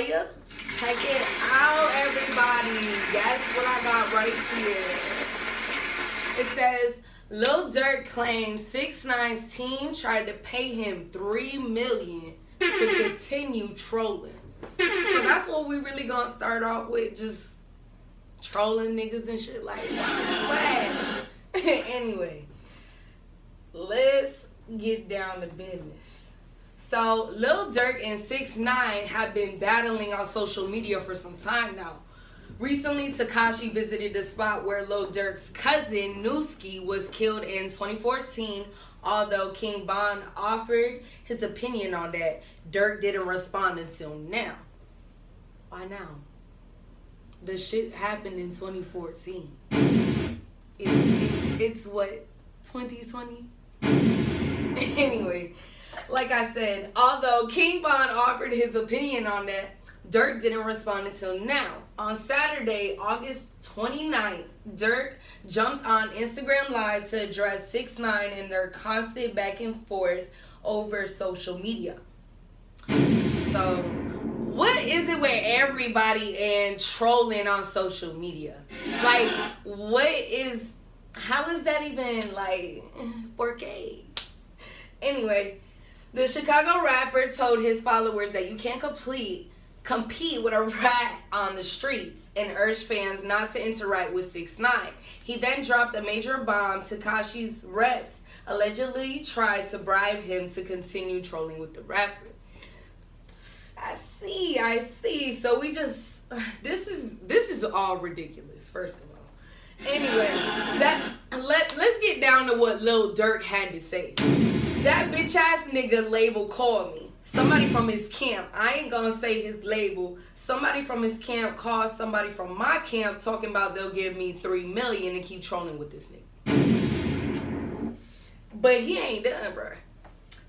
Riah. Check it out, everybody. Guess what I got right here? It says Lil Durk claims 6 9's team tried to pay him three million to continue trolling. So that's what we really gonna start off with, just trolling niggas and shit like anyway, let's get down to business. So Lil Durk and 6 9 have been battling on social media for some time now. Recently, Tekashi visited the spot where Lil Durk's cousin Nuski was killed in 2014. Although King Von offered his opinion on that, Durk didn't respond until now. Why now? The shit happened in 2014. It's, it's, it's what, 2020? anyway, like I said, although King Von offered his opinion on that, Durk didn't respond until now. On Saturday, August 29th, Durk jumped on Instagram Live to address 6 9 and their constant back and forth over social media. So, what is it with everybody and trolling on social media? Like, what is, how is that even like 4K? Anyway, the Chicago rapper told his followers that you can't complete compete with a rat on the streets and urged fans not to interact with 6 9 He then dropped a major bomb. Tekashi's reps allegedly tried to bribe him to continue trolling with the rapper. I see, I see. So we just this is this is all ridiculous, first of all. Anyway, that let let's get down to what Lil Durk had to say. That bitch ass nigga label called me. Somebody from his camp. I ain't gonna say his label. Somebody from his camp called somebody from my camp talking about they'll give me three million and keep trolling with this nigga. But he ain't done bro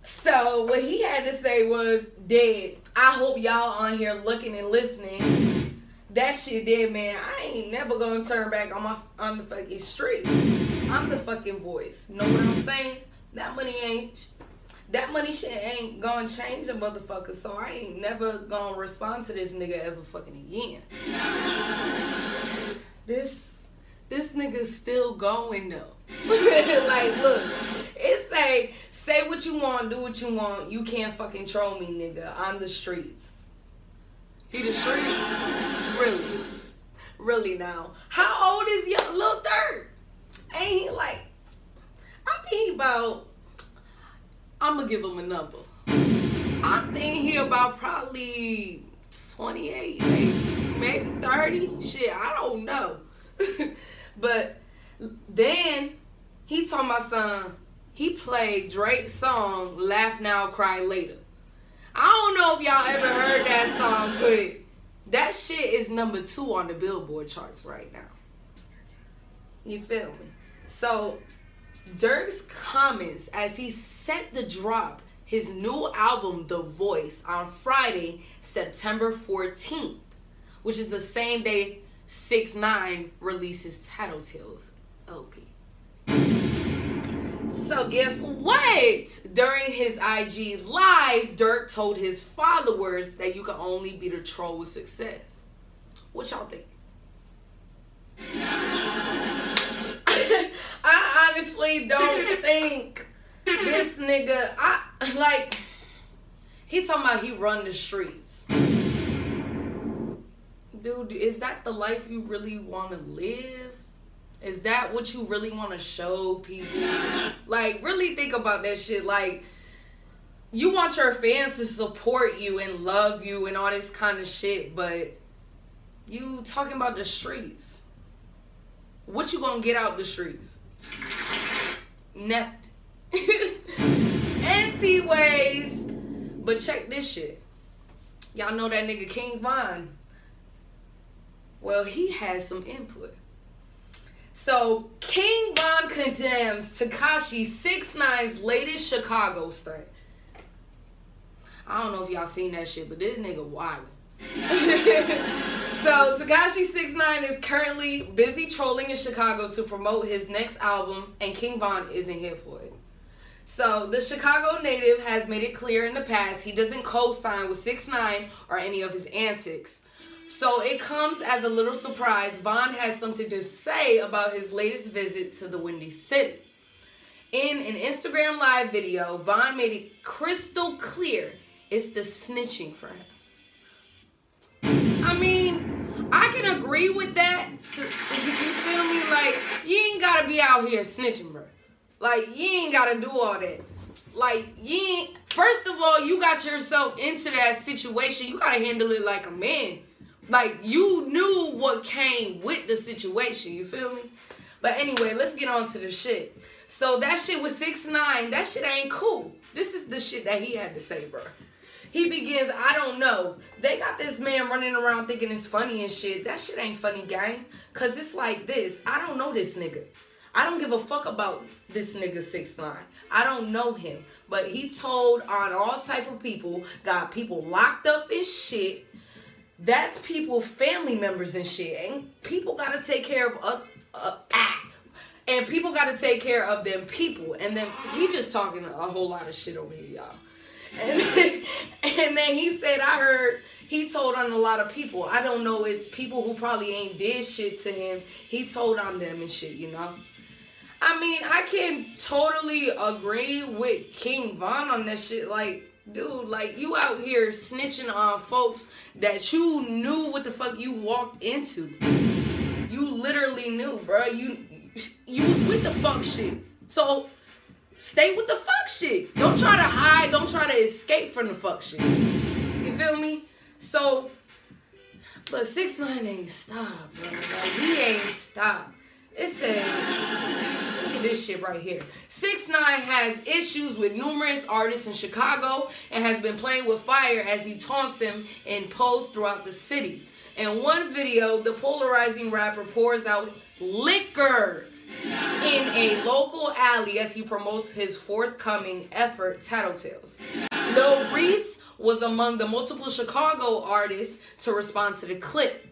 so what he had to say was dead. I hope y'all on here looking and listening. That shit dead man. I ain't never gonna turn back. On my on the fucking streets. I'm the fucking voice. Know what i'm saying that money ain't that money shit ain't gonna change a motherfucker, so I ain't never gonna respond to this nigga ever fucking again. this this nigga's still going though. like, look, it's a say what you want, do what you want. You can't fucking troll me, nigga. I'm the streets. He the streets? Really? Really now. How old is your little Durk? Ain't he like I think about I'm gonna give him a number. I think he about probably 28, maybe, maybe 30. Shit, I don't know. but then he told my son he played Drake's song "Laugh Now, Cry Later." I don't know if y'all ever heard that song, but that shit is number two on the Billboard charts right now. You feel me? So Durk's comments as he set the drop his new album, The Voice, on Friday, September 14th, which is the same day 6 9 releases Tattletales LP. So, guess what? During his IG live, Durk told his followers that you can only beat a troll with success. What y'all think? Honestly don't think this nigga. I like. He talking about he run the streets. Dude, is that the life you really want to live? Is that what you really want to show people? Like, really think about that shit. Like, you want your fans to support you and love you and all this kind of shit, but you talking about the streets. What you gonna get out the streets? Nothing. NT ways. But check this shit. Y'all know that nigga King Von. Well, he has some input. So King Von condemns Tekashi 6 9's latest Chicago stunt. I don't know if y'all seen that shit, but this nigga wild. so Tekashi Six Nine is currently busy trolling in Chicago to promote his next album, and King Von isn't here for it. So the Chicago native has made it clear in the past he doesn't co-sign with Six Nine or any of his antics. So it comes as a little surprise. Von has something to say about his latest visit to the Windy City. In an Instagram live video, Von made it crystal clear it's the snitching for him. I mean, I can agree with that. To, you feel me? Like, you ain't gotta be out here snitching, bro. Like, you ain't gotta do all that. Like, you ain't, first of all, you got yourself into that situation. You gotta handle it like a man. Like, you knew what came with the situation. You feel me? But anyway, let's get on to the shit. So that shit was six nine. That shit ain't cool. This is the shit that he had to say, bro. He begins, I don't know. They got this man running around thinking it's funny and shit. That shit ain't funny, gang. Cause it's like this. I don't know this nigga. I don't give a fuck about this nigga six nine. I don't know him. But he told on all type of people, got people locked up in shit. That's people, family members and shit. And people gotta take care of uh, uh, ah. And people gotta take care of them people. And then he just talking a whole lot of shit over here, y'all. And then, he said, I heard he told on a lot of people. I don't know, it's people who probably ain't did shit to him. He told on them and shit, you know? I mean, I can totally agree with King Von on that shit. Like, dude, like you out here snitching on folks that you knew what the fuck you walked into. You literally knew, bro. You you was with the fuck shit. So stay with the fuck shit. Don't try to hide. Don't try to escape from the fuck shit. You feel me? So, but six nine ain't stop, bro. Like he ain't stop. It says, look at this shit right here. Six nine has issues with numerous artists in Chicago and has been playing with fire as he taunts them in posts throughout the city. In one video, the polarizing rapper pours out liquor in a local alley as he promotes his forthcoming effort, Tattletales. Lil Reese was among the multiple Chicago artists to respond to the clip.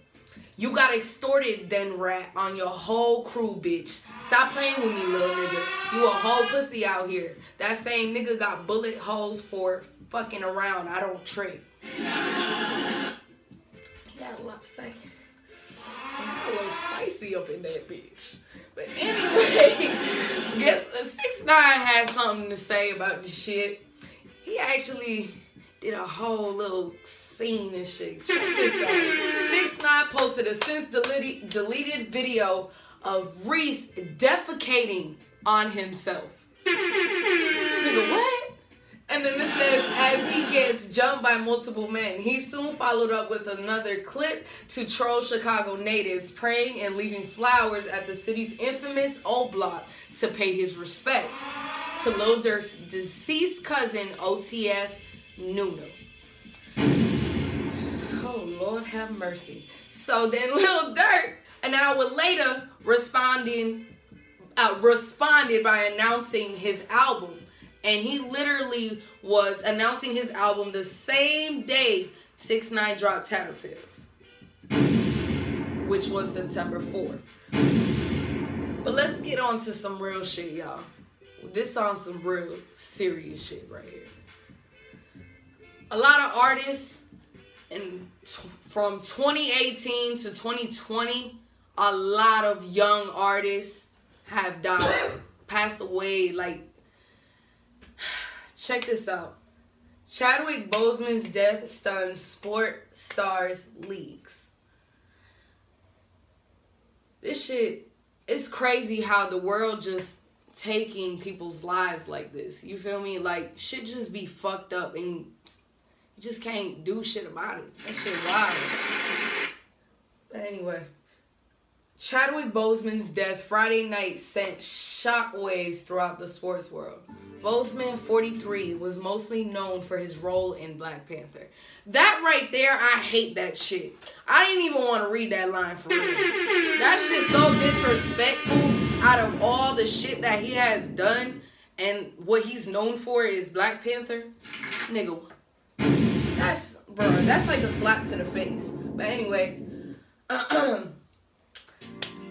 You got extorted then rat on your whole crew, bitch. Stop playing with me, little nigga. You a whole pussy out here. That same nigga got bullet holes for fucking around. I don't trick. He got a lot to say. a little spicy up in that bitch. But anyway, guess six nine has something to say about the shit. He actually did a whole little scene and shit. Check this out. Six nine posted a since deleted deleted video of Reese defecating on himself. Nigga, what? And then it says, as he gets jumped by multiple men, he soon followed up with another clip to troll Chicago natives, praying and leaving flowers at the city's infamous O Block to pay his respects to Lil Durk's deceased cousin, OTF Nuno. Oh, Lord have mercy. So then Lil Durk, an hour later, responding, uh, responded by announcing his album and he literally was announcing his album the same day Six Nine dropped Tattletales, which was September fourth. But let's get on to some real shit, y'all. This on some real serious shit right here. A lot of artists and from 2018 to 2020, a lot of young artists have died, passed away like Check this out. Chadwick Boseman's death stuns sport stars leagues. This shit, it's crazy how the world just taking people's lives like this. You feel me? Like shit just be fucked up and you just can't do shit about it. That shit wild. But anyway. Chadwick Boseman's death Friday night sent shockwaves throughout the sports world. Boseman, 43, was mostly known for his role in Black Panther. That right there, I hate that shit. I didn't even want to read that line for real. that shit's so disrespectful out of all the shit that he has done and what he's known for is Black Panther. Nigga, That's bro, that's like a slap to the face. But anyway,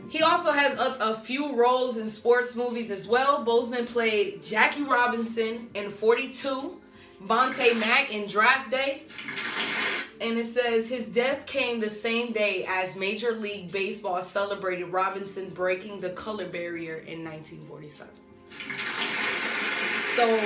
he also has a, a, few roles in sports movies as well. Boseman played Jackie Robinson in 42, Vontae Mack in Draft Day. And it says his death came the same day as Major League Baseball celebrated Robinson breaking the color barrier in 1947. So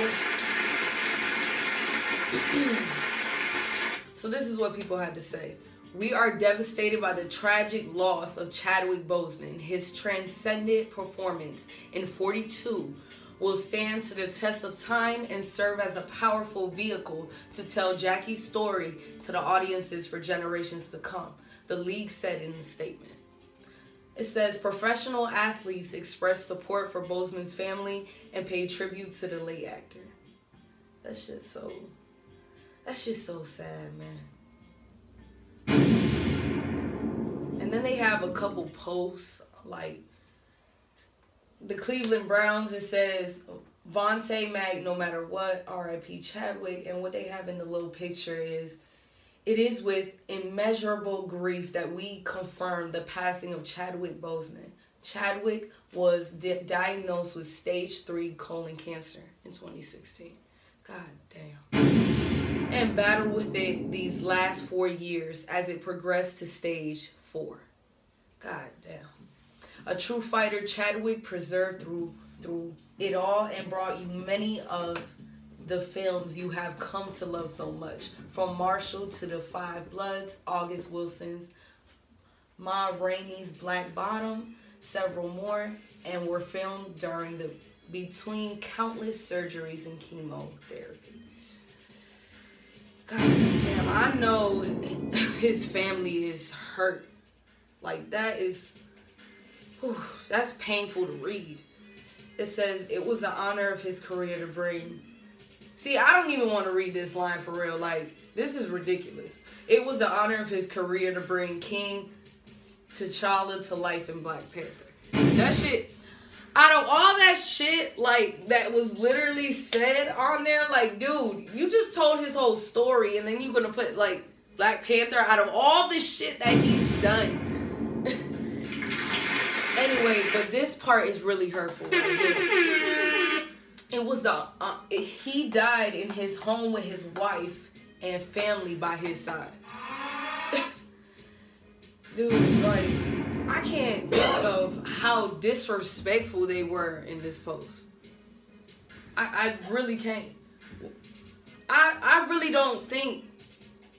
so this is what people had to say. We are devastated by the tragic loss of Chadwick Boseman. His transcendent performance in 42 will stand to the test of time and serve as a powerful vehicle to tell Jackie's story to the audiences for generations to come, the league said in a statement. It says professional athletes expressed support for Boseman's family and paid tribute to the late actor. That's just so that's just so sad, man. Then they have a couple posts like the Cleveland Browns. It says Vontae Mack, no matter what, R.I.P. Chadwick, and what they have in the little picture is. It is with immeasurable grief that we confirm the passing of Chadwick Boseman. Chadwick was di- diagnosed with stage 3 colon cancer in 2016. God damn and battled with it these last four years as it progressed to stage four. God damn. A true fighter, Chadwick preserved through through it all and brought you many of the films you have come to love so much. From Marshall to The Five Bloods, August Wilson's Ma Rainey's Black Bottom, several more, and were filmed during the between countless surgeries and chemotherapy. God damn, I know his family is hurt. Like that is, whew, that's painful to read. It says it was the honor of his career to bring. See, I don't even want to read this line for real. Like this is ridiculous. It was the honor of his career to bring King T'Challa to life in Black Panther. That shit out of all that shit, like that was literally said on there, like, dude, you just told his whole story, and then you're gonna put like Black Panther out of all this shit that he's done. Anyway, but this part is really hurtful. It was the uh, he died in his home with his wife and family by his side. dude, like I can't think of how disrespectful they were in this post. I, I really can't. I I really don't think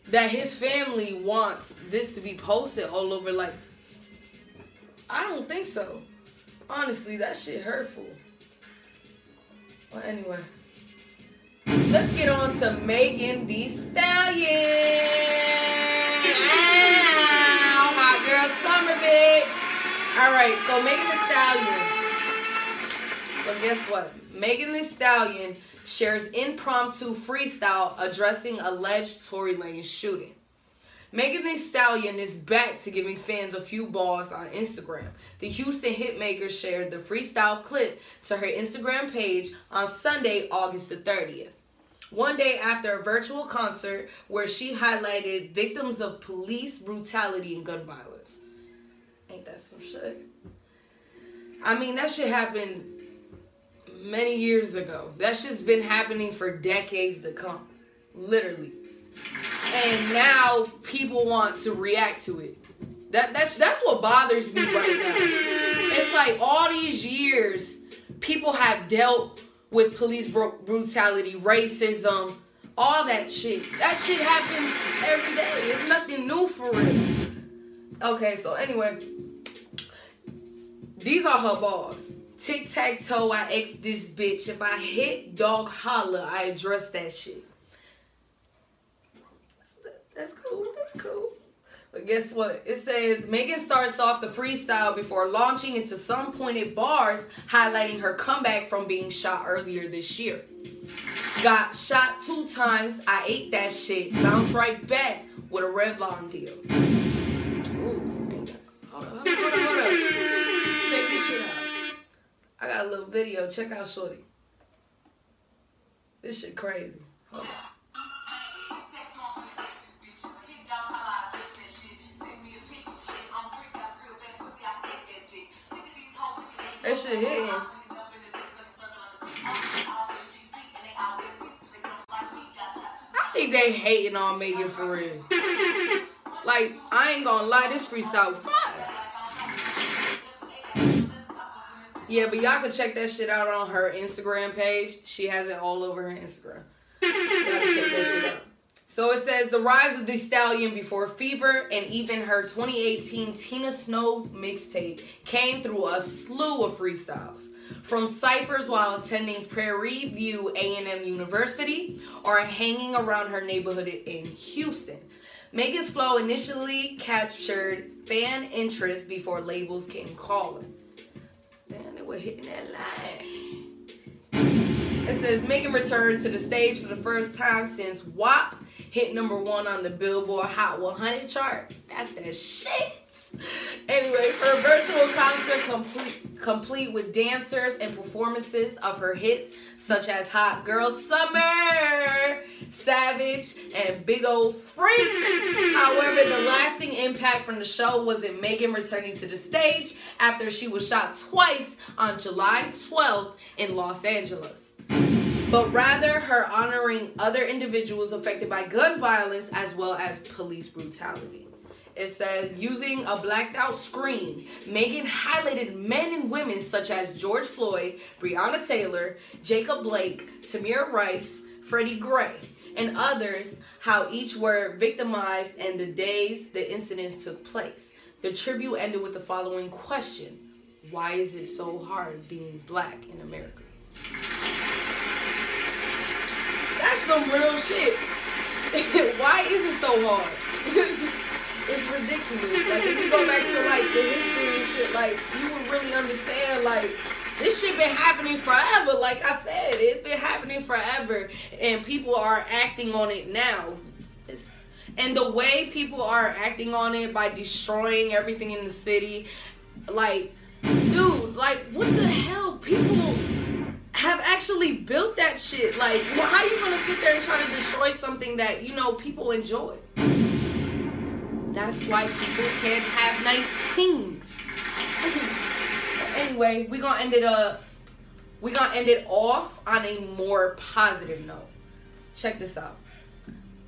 that his family wants this to be posted all over. Like, I don't think so. Honestly, that shit hurtful. Well, anyway, let's get on to Megan Thee Stallion Hot girl summer, bitch. All right, so Megan Thee Stallion. So guess what? Megan Thee Stallion shares impromptu freestyle addressing alleged Tory Lane shooting. Megan Thee Stallion is back to giving fans a few balls on Instagram. The Houston hitmaker shared the freestyle clip to her Instagram page on Sunday, August the 30th. One day after a virtual concert where she highlighted victims of police brutality and gun violence. Ain't that some shit? I mean, that shit happened many years ago. That shit's been happening for decades to come. Literally. And now people want to react to it. That that's that's what bothers me right now. It's like all these years people have dealt with police brutality, racism, all that shit. That shit happens every day. It's nothing new for real. Okay, so anyway, these are her balls. Tic tac toe, I X this bitch. If I hit dog holler, I address that shit. That's cool. That's cool. But guess what? It says Megan starts off the freestyle before launching into some pointed bars, highlighting her comeback from being shot earlier this year. Got shot two times. I ate that shit. Bounced right back with a Revlon deal. Ooh, hold on, hold on, hold on. Check this shit out. I got a little video. Check out Shorty. This shit crazy. Hold. That shit hitting. I think they hating on Megan for real. Like, I ain't gonna lie, this freestyle fire. Yeah, but y'all can check that shit out on her Instagram page. She has it all over her Instagram. Y'all check that shit out. So it says the rise of the stallion before Fever and even her 2018 Tina Snow mixtape came through a slew of freestyles. From ciphers while attending Prairie View A&M University or hanging around her neighborhood in Houston. Megan's flow initially captured fan interest before labels came calling. Damn, they were hitting that line. It says Megan returned to the stage for the first time since WAP hit number one on the Billboard Hot 100 chart. That's that shit. Anyway, her virtual concert complete complete with dancers and performances of her hits such as Hot Girl Summer, Savage, and Big Old Freak. However, the lasting impact from the show was in Megan returning to the stage after she was shot twice on July 12th in Los Angeles but rather her honoring other individuals affected by gun violence as well as police brutality. It says, using a blacked out screen, Megan highlighted men and women such as George Floyd, Breonna Taylor, Jacob Blake, Tamir Rice, Freddie Gray, and others, how each were victimized and the days the incidents took place. The tribute ended with the following question Why is it so hard being black in America? That's some real shit. Why is it so hard? it's ridiculous. Like if you go back to like the history and shit, like you would really understand like this shit been happening forever. Like I said, it's been happening forever, and people are acting on it now. It's, and the way people are acting on it by destroying everything in the city, like, dude, like what the hell, people have actually built that shit. Like, well, how are you gonna sit there and try to destroy something that you know people enjoy? That's why people can't have nice things. anyway, we gonna end it up. We gonna end it off on a more positive note. Check this out.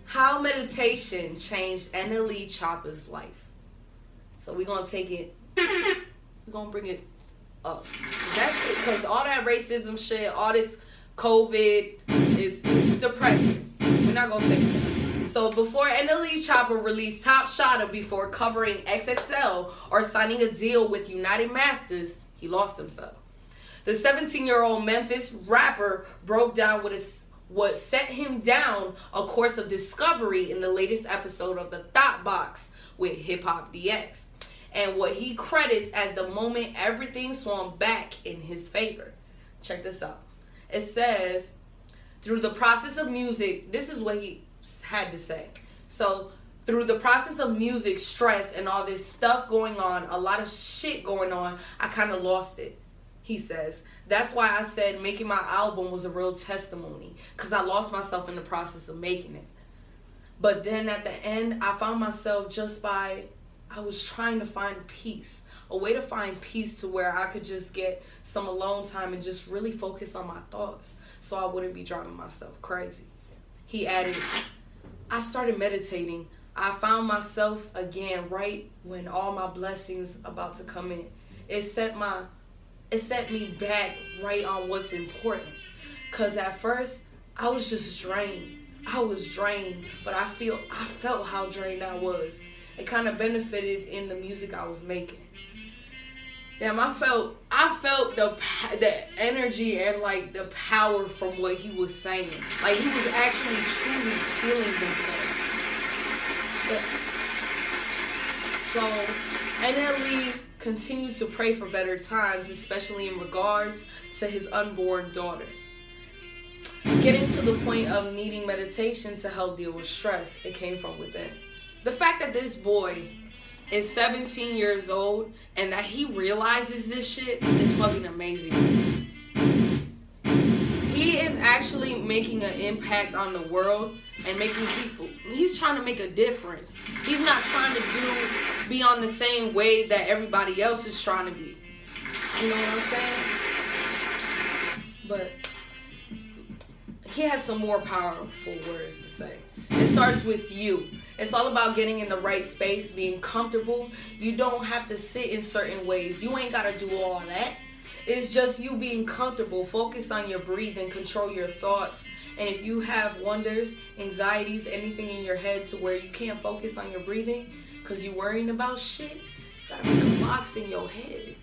How meditation changed NLE Choppa's life. So we gonna take it. we gonna bring it up. That shit, because all that racism shit, all this COVID is, depressing. We're not gonna take it. So before NLE Choppa released Top Shotta before covering XXL or signing a deal with United Masters, he lost himself. The 17-year-old Memphis rapper broke down is what set him down a course of discovery in the latest episode of the Thought Box with Hip Hop DX and what he credits as the moment everything swung back in his favor. Check this out. It says, through the process of music, this is what he had to say. So, through the process of music, stress, and all this stuff going on, a lot of shit going on, I kind of lost it. He says, That's why I said making my album was a real testimony, because I lost myself in the process of making it. But then at the end, I found myself just by I was trying to find peace, a way to find peace to where I could just get some alone time and just really focus on my thoughts so I wouldn't be driving myself crazy. He added, I started meditating. I found myself again right when all my blessings about to come in. It set my it set me back right on what's important. Cause at first I was just drained. I was drained, but I feel I felt how drained I was it kind of benefited in the music I was making. Damn, I felt I felt the the energy and like the power from what he was saying. Like he was actually truly feeling himself. But, so NLE continued to pray for better times, especially in regards to his unborn daughter. Getting to the point of needing meditation to help deal with stress, it came from within the fact that this boy is 17 years old and that he realizes this shit is fucking amazing. He is actually making an impact on the world and making people he's trying to make a difference. He's not trying to do be on the same wave that everybody else is trying to be. You know what I'm saying? But he has some more powerful words to say. It starts with you. It's all about getting in the right space, being comfortable. You don't have to sit in certain ways. You ain't got to do all that. It's just you being comfortable. Focus on your breathing, control your thoughts. And if you have wonders, anxieties, anything in your head to where you can't focus on your breathing because you're worrying about shit, you gotta make a box in your head.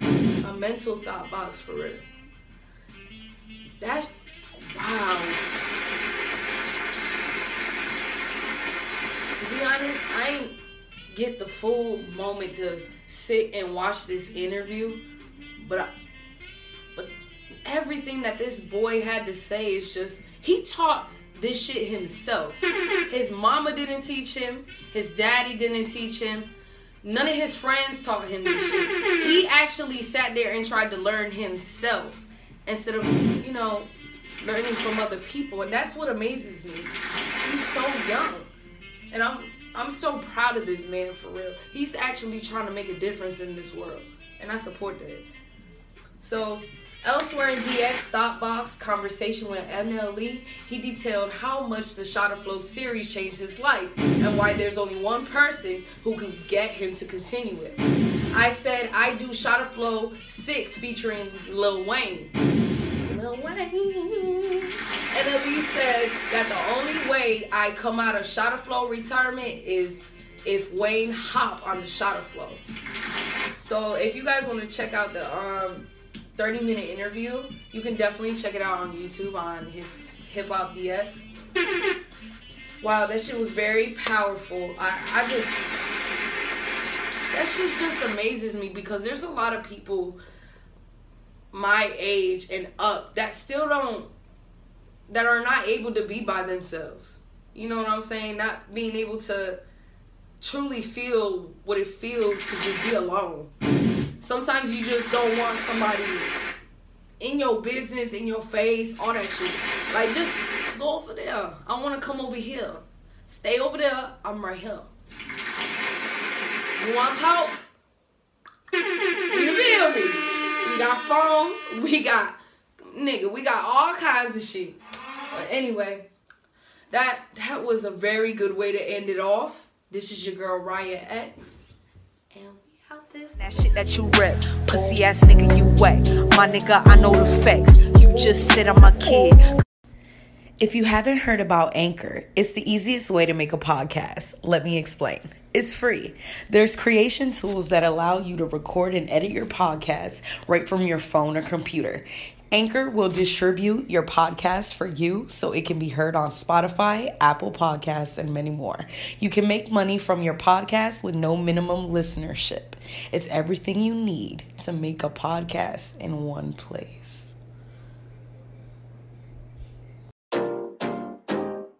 A mental thought box for real. That's wow. To be honest, I ain't get the full moment to sit and watch this interview, but I, but everything that this boy had to say is just he taught this shit himself. His mama didn't teach him. His daddy didn't teach him. None of his friends taught him this shit. He actually sat there and tried to learn himself instead of, you know, learning from other people. And that's what amazes me. He's so young. And I'm I'm so proud of this man for real. He's actually trying to make a difference in this world. And I support that. So Elsewhere in DX Thoughtbox conversation with NLE, he detailed how much the Shotta Flow series changed his life and why there's only one person who could get him to continue it. I said I do Shotta Flow 6 featuring Lil Wayne. Lil Wayne. NLE says that the only way I come out of Shotta Flow retirement is if Wayne hop on the Shotta Flow. So if you guys want to check out the um 30 minute interview. You can definitely check it out on YouTube on Hip Hop DX. wow, that shit was very powerful. I, I just that shit just amazes me because there's a lot of people my age and up that still don't that are not able to be by themselves. You know what I'm saying? Not being able to truly feel what it feels to just be alone. Sometimes you just don't want somebody in your business, in your face, all that shit. Like, just go over there. I want to come over here. Stay over there. I'm right here. You want to talk? You feel me? We got phones. We got, nigga, we got all kinds of shit. But anyway, that that was a very good way to end it off. This is your girl Riah X. And we out this. That shit that you rip, pussy ass nigga, you wet. My nigga, I know the facts. You just said I'm a kid. If you haven't heard about Anchor, it's the easiest way to make a podcast. Let me explain. It's free. There's creation tools that allow you to record and edit your podcast right from your phone or computer. Anchor will distribute your podcast for you so it can be heard on Spotify, Apple Podcasts, and many more. You can make money from your podcast with no minimum listenership. It's everything you need to make a podcast in one place.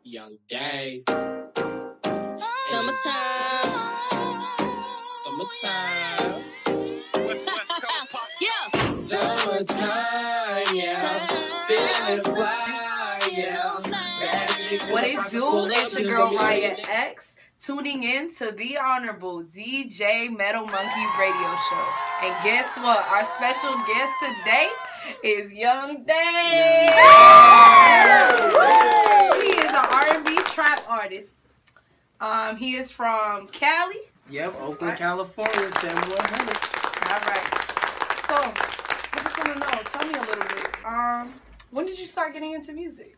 Yung Dave. Summertime. Summertime. Yeah. Summertime, What it do? It's your girl Riah X tuning in to the Honorable DJ Metal Monkey Radio Show. And guess what? Our special guest today is Yung Dave. He is an R&B trap artist. Um, he is from Cali. Yep, Oakland, Right. California, 7100. All right. So, I just want to know. Tell me a little bit. Um, when did you start getting into music?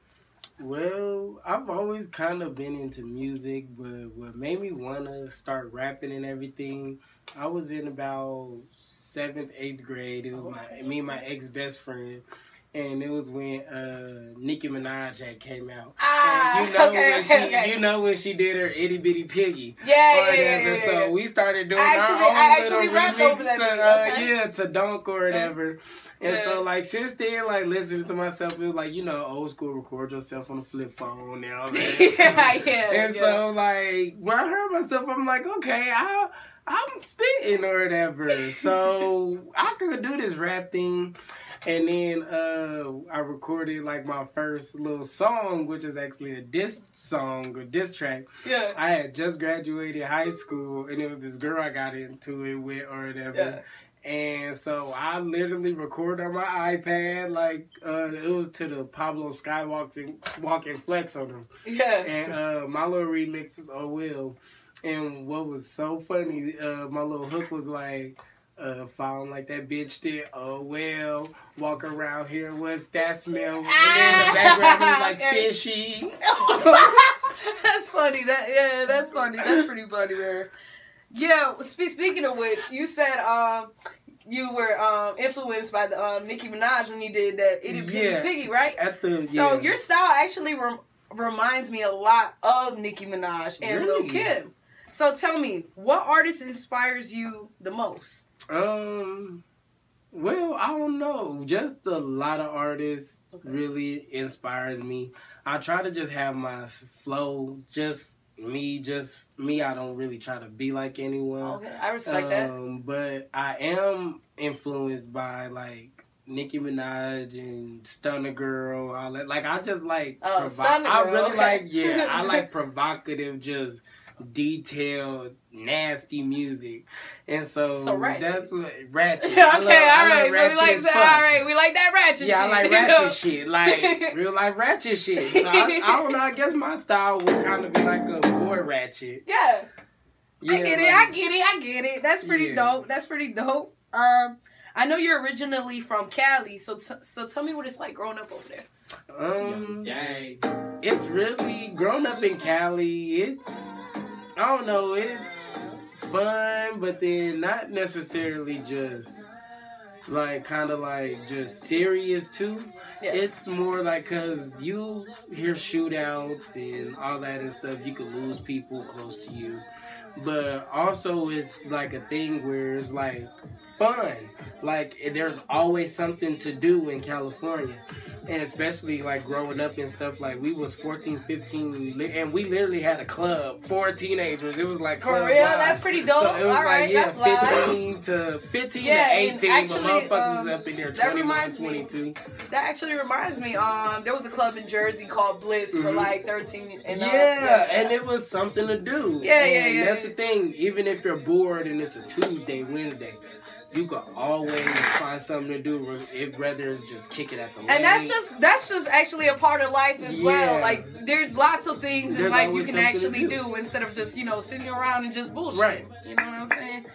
Well, I've always kind of been into music, but what made me want to start rapping and everything, I was in about seventh, eighth grade. It was my me and my ex best friend, and it was when uh, Nicki Minaj had came out. Ah, And you know okay, when okay, she, okay. you know when she did her itty bitty piggy. Yeah, yeah, yeah, yeah, So we started doing I actually- our own I actually little rapped remix over that to, uh, yeah, to Dunk or whatever. And Yeah. so like since then, like listening to myself, it was like you know old school. Record yourself on a flip phone and all that. yeah, yeah. and yeah. so like when I heard myself, I'm like, okay, I I'm spitting or whatever. So I could do this rap thing. And then uh, I recorded like my first little song, which is actually a diss song or diss track. yeah. I had just graduated high school, and it was this girl I got into it with or whatever. Yeah. And so I literally recorded on my iPad, like uh, it was to the Pablo Skywalking walking flex on them. Yeah. And uh, my little remix was Oh Will. And what was so funny, uh, my little hook was like, uh, falling like that bitch did. Oh well, walk around here. What's that smell? And in the background, he's like fishy. that's funny. That yeah, that's funny. That's pretty funny, man. Yeah. Spe- speaking of which, you said um you were um influenced by the um Nicki Minaj when you did that Itty Bitty Yeah. Piggy, right? At the So yeah. your style actually rem- reminds me a lot of Nicki Minaj and Lil Kim. So tell me, what artist inspires you the most? Um, well, I don't know. Just a lot of artists really inspires me. I try to just have my flow, just me, just me. I don't really try to be like anyone. Okay, I respect that. Um, but I am influenced by like Nicki Minaj and Stunna Girl. All that. Like I just like. Oh, Stunna I Girl, really okay. like. Yeah, I like provocative, just detailed, nasty music, and so, So ratchet. that's what ratchet. okay, I love- I love. So we like as that. All right, we like that ratchet Yeah, I like you know? ratchet shit, like real life ratchet shit. So I, I don't know. I guess my style would kind of be like a boy ratchet. Yeah. Yeah, I get it. I get it. I get it. That's pretty Yeah. dope. That's pretty dope. Um, I know you're originally from Cali, so t- so tell me what it's like growing up over there. Um, Dang. it's really grown up in Cali. It's I don't know. It's fun, but then not necessarily just like kind of like just serious too. Yeah. It's more like cause you hear shootouts and all that and stuff. You could lose people close to you, but also it's like a thing where it's like fun. Like there's always something to do in California. And especially like growing up and stuff, like we was 14, 15, and we literally had a club for teenagers. It was like For real, live. that's pretty dope. So it was All right, like yeah, that's live. 15 to 15 Yeah, to 18, actually, but motherfuckers was um, up in there that 21, reminds me- 22. That actually reminds me. Um, there was a club in Jersey called Bliss for Mhm. like 13 and up. yeah, and it was something to do. Yeah, yeah, And yeah, That's yeah. the thing. Even if you're bored and it's a Tuesday, Wednesday, you could always find something to do. If whether it's just kick it at the wall. And that's just that's just actually a part of life as well. Like there's lots of things in life you can actually do. do. instead of just you know sitting around and just bullshit. Right. You know what I'm saying?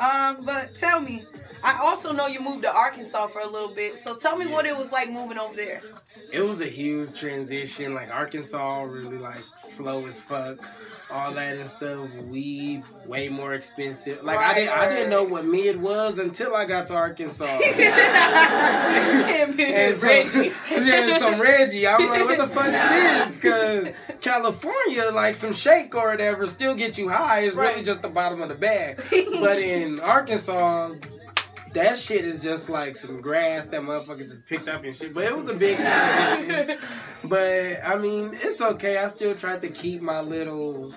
Um, but tell me, I also know you moved to Arkansas for a little bit. So tell me what it was like moving over there. it was a huge transition. Like Arkansas, really like slow as fuck. All that and stuff. Weed way more expensive. Like I didn't, I didn't know what mid was until I got to Arkansas. And And so- Reggie. yeah, some Reggie. I'm like, what the fuck is this? Because California, like some shake or whatever, still get you high. It's Right. really just the bottom of the bag. But in Arkansas, that shit is just like some grass that motherfuckers just picked up and shit. But it was a big transition. But I mean, it's okay. I still tried to keep my little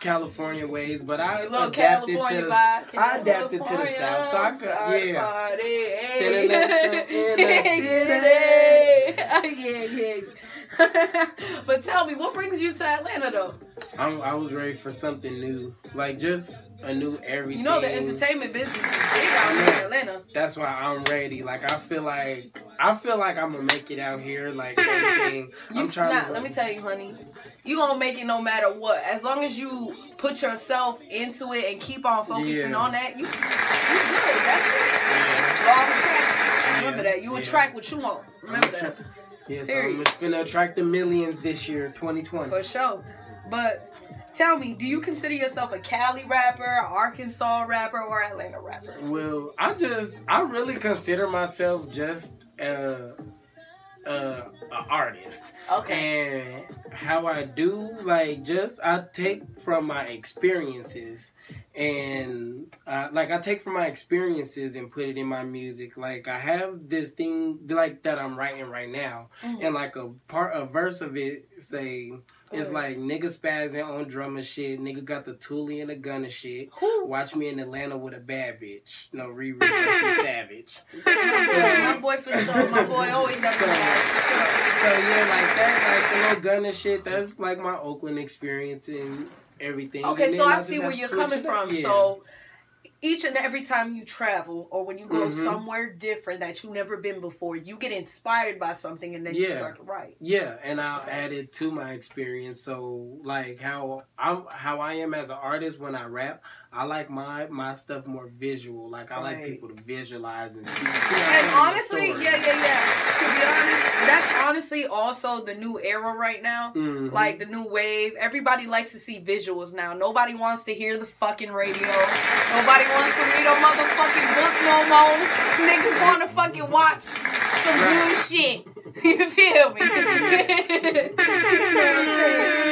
California ways, but I little adapted California to. vibe. I adapted to the South, so I could- California, yeah. party, In the hey. yeah, yeah. but tell me, what brings you to Atlanta though? I'm, I was ready for something new, like just a new everything. You know the entertainment business is big out here in Atlanta. That's why I'm ready. Like I feel like I feel like I'm gonna make it out here. Like everything. I'm trying. Nah, to, let me tell you, honey. You gonna make it no matter what. As long as you put yourself into it and keep on focusing Yeah. on that, you you good. That's it. Law of attraction. Remember that. You yeah. attract what you want. Remember that. Yeah, so I'm gonna attract the millions this year, 2020. For sure. But tell me, do you consider yourself a Cali rapper, Arkansas rapper, or Atlanta rapper? Well, I just I really consider myself just a, a, a artist. Okay. And how I do, like, just I take from my experiences, and uh, like I take from my experiences and put it in my music. Like I have this thing like that I'm writing right now, Mhm. and like a part, a verse of it say. It's like nigga spazzing on drum and shit. Nigga got the toolie and the gun and shit. Watch me in Atlanta with a bad bitch. No Riri, that shit savage. my boy for sure. My boy always got the So- bag, So yeah, like that, like the little gun and shit. That's like my Oakland experience and everything. Okay, And so I just see where you're coming from. Yeah. So each and every time you travel or when you go Mhm. somewhere different that you've never been before, you get inspired by something and then you start to write. Yeah, and I'll add it to my experience. So like how I'm how I am as an artist when I rap, I like my my stuff more visual. Like I like people to visualize and see. see And I'm telling the honestly, yeah, yeah, yeah. To be honest, that's honestly also the new era right now. Mhm. Like the new wave. Everybody likes to see visuals now. Nobody wants to hear the fucking radio. Nobody wants to read a motherfucking book no more. Niggas want to fucking watch some Right. good shit. You feel me?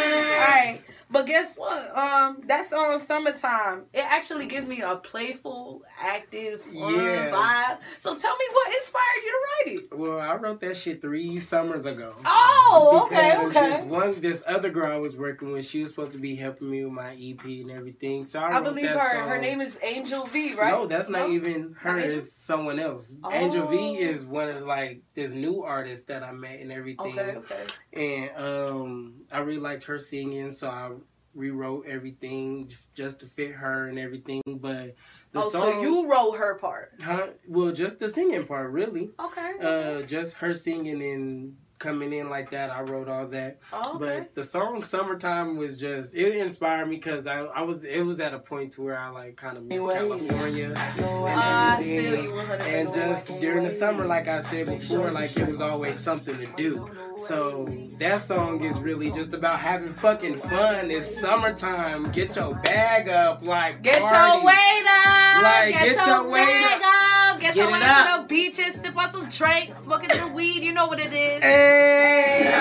But guess what? Um, that song "Summertime" it actually gives me a playful, active, fun Yeah. vibe. So tell me what inspired you to write it? Well, I wrote that shit three summers ago. Oh, okay, okay. This one, this other girl I was working with, she was supposed to be helping me with my EP and everything. So I, I believe her. song. Her name is Angel V, right? No, that's not even her. Not It's someone else. Angel V Oh. is one of like this new artist that I met and everything. Okay, okay. And um, I really liked her singing, so I rewrote everything just to fit her and everything. But the oh, song, so you wrote her part. huh? Well, just the singing part, really. Okay. Uh, just her singing and coming in like that. I wrote all that. oh, okay. But the song "Summertime" was just it inspired me because I, I was it was at a point to where I like kind of miss California. I and feel everything. you And just during the summer, like I said before, like it was always something to do. So that song is really just about having fucking fun. It's summertime. Get your bag up, like Get party. your weight up. Like, get, get your, your weight bag up. Get, Get your way up. to the beaches, sip on some drinks, smoking some weed. You know what it is. Hey.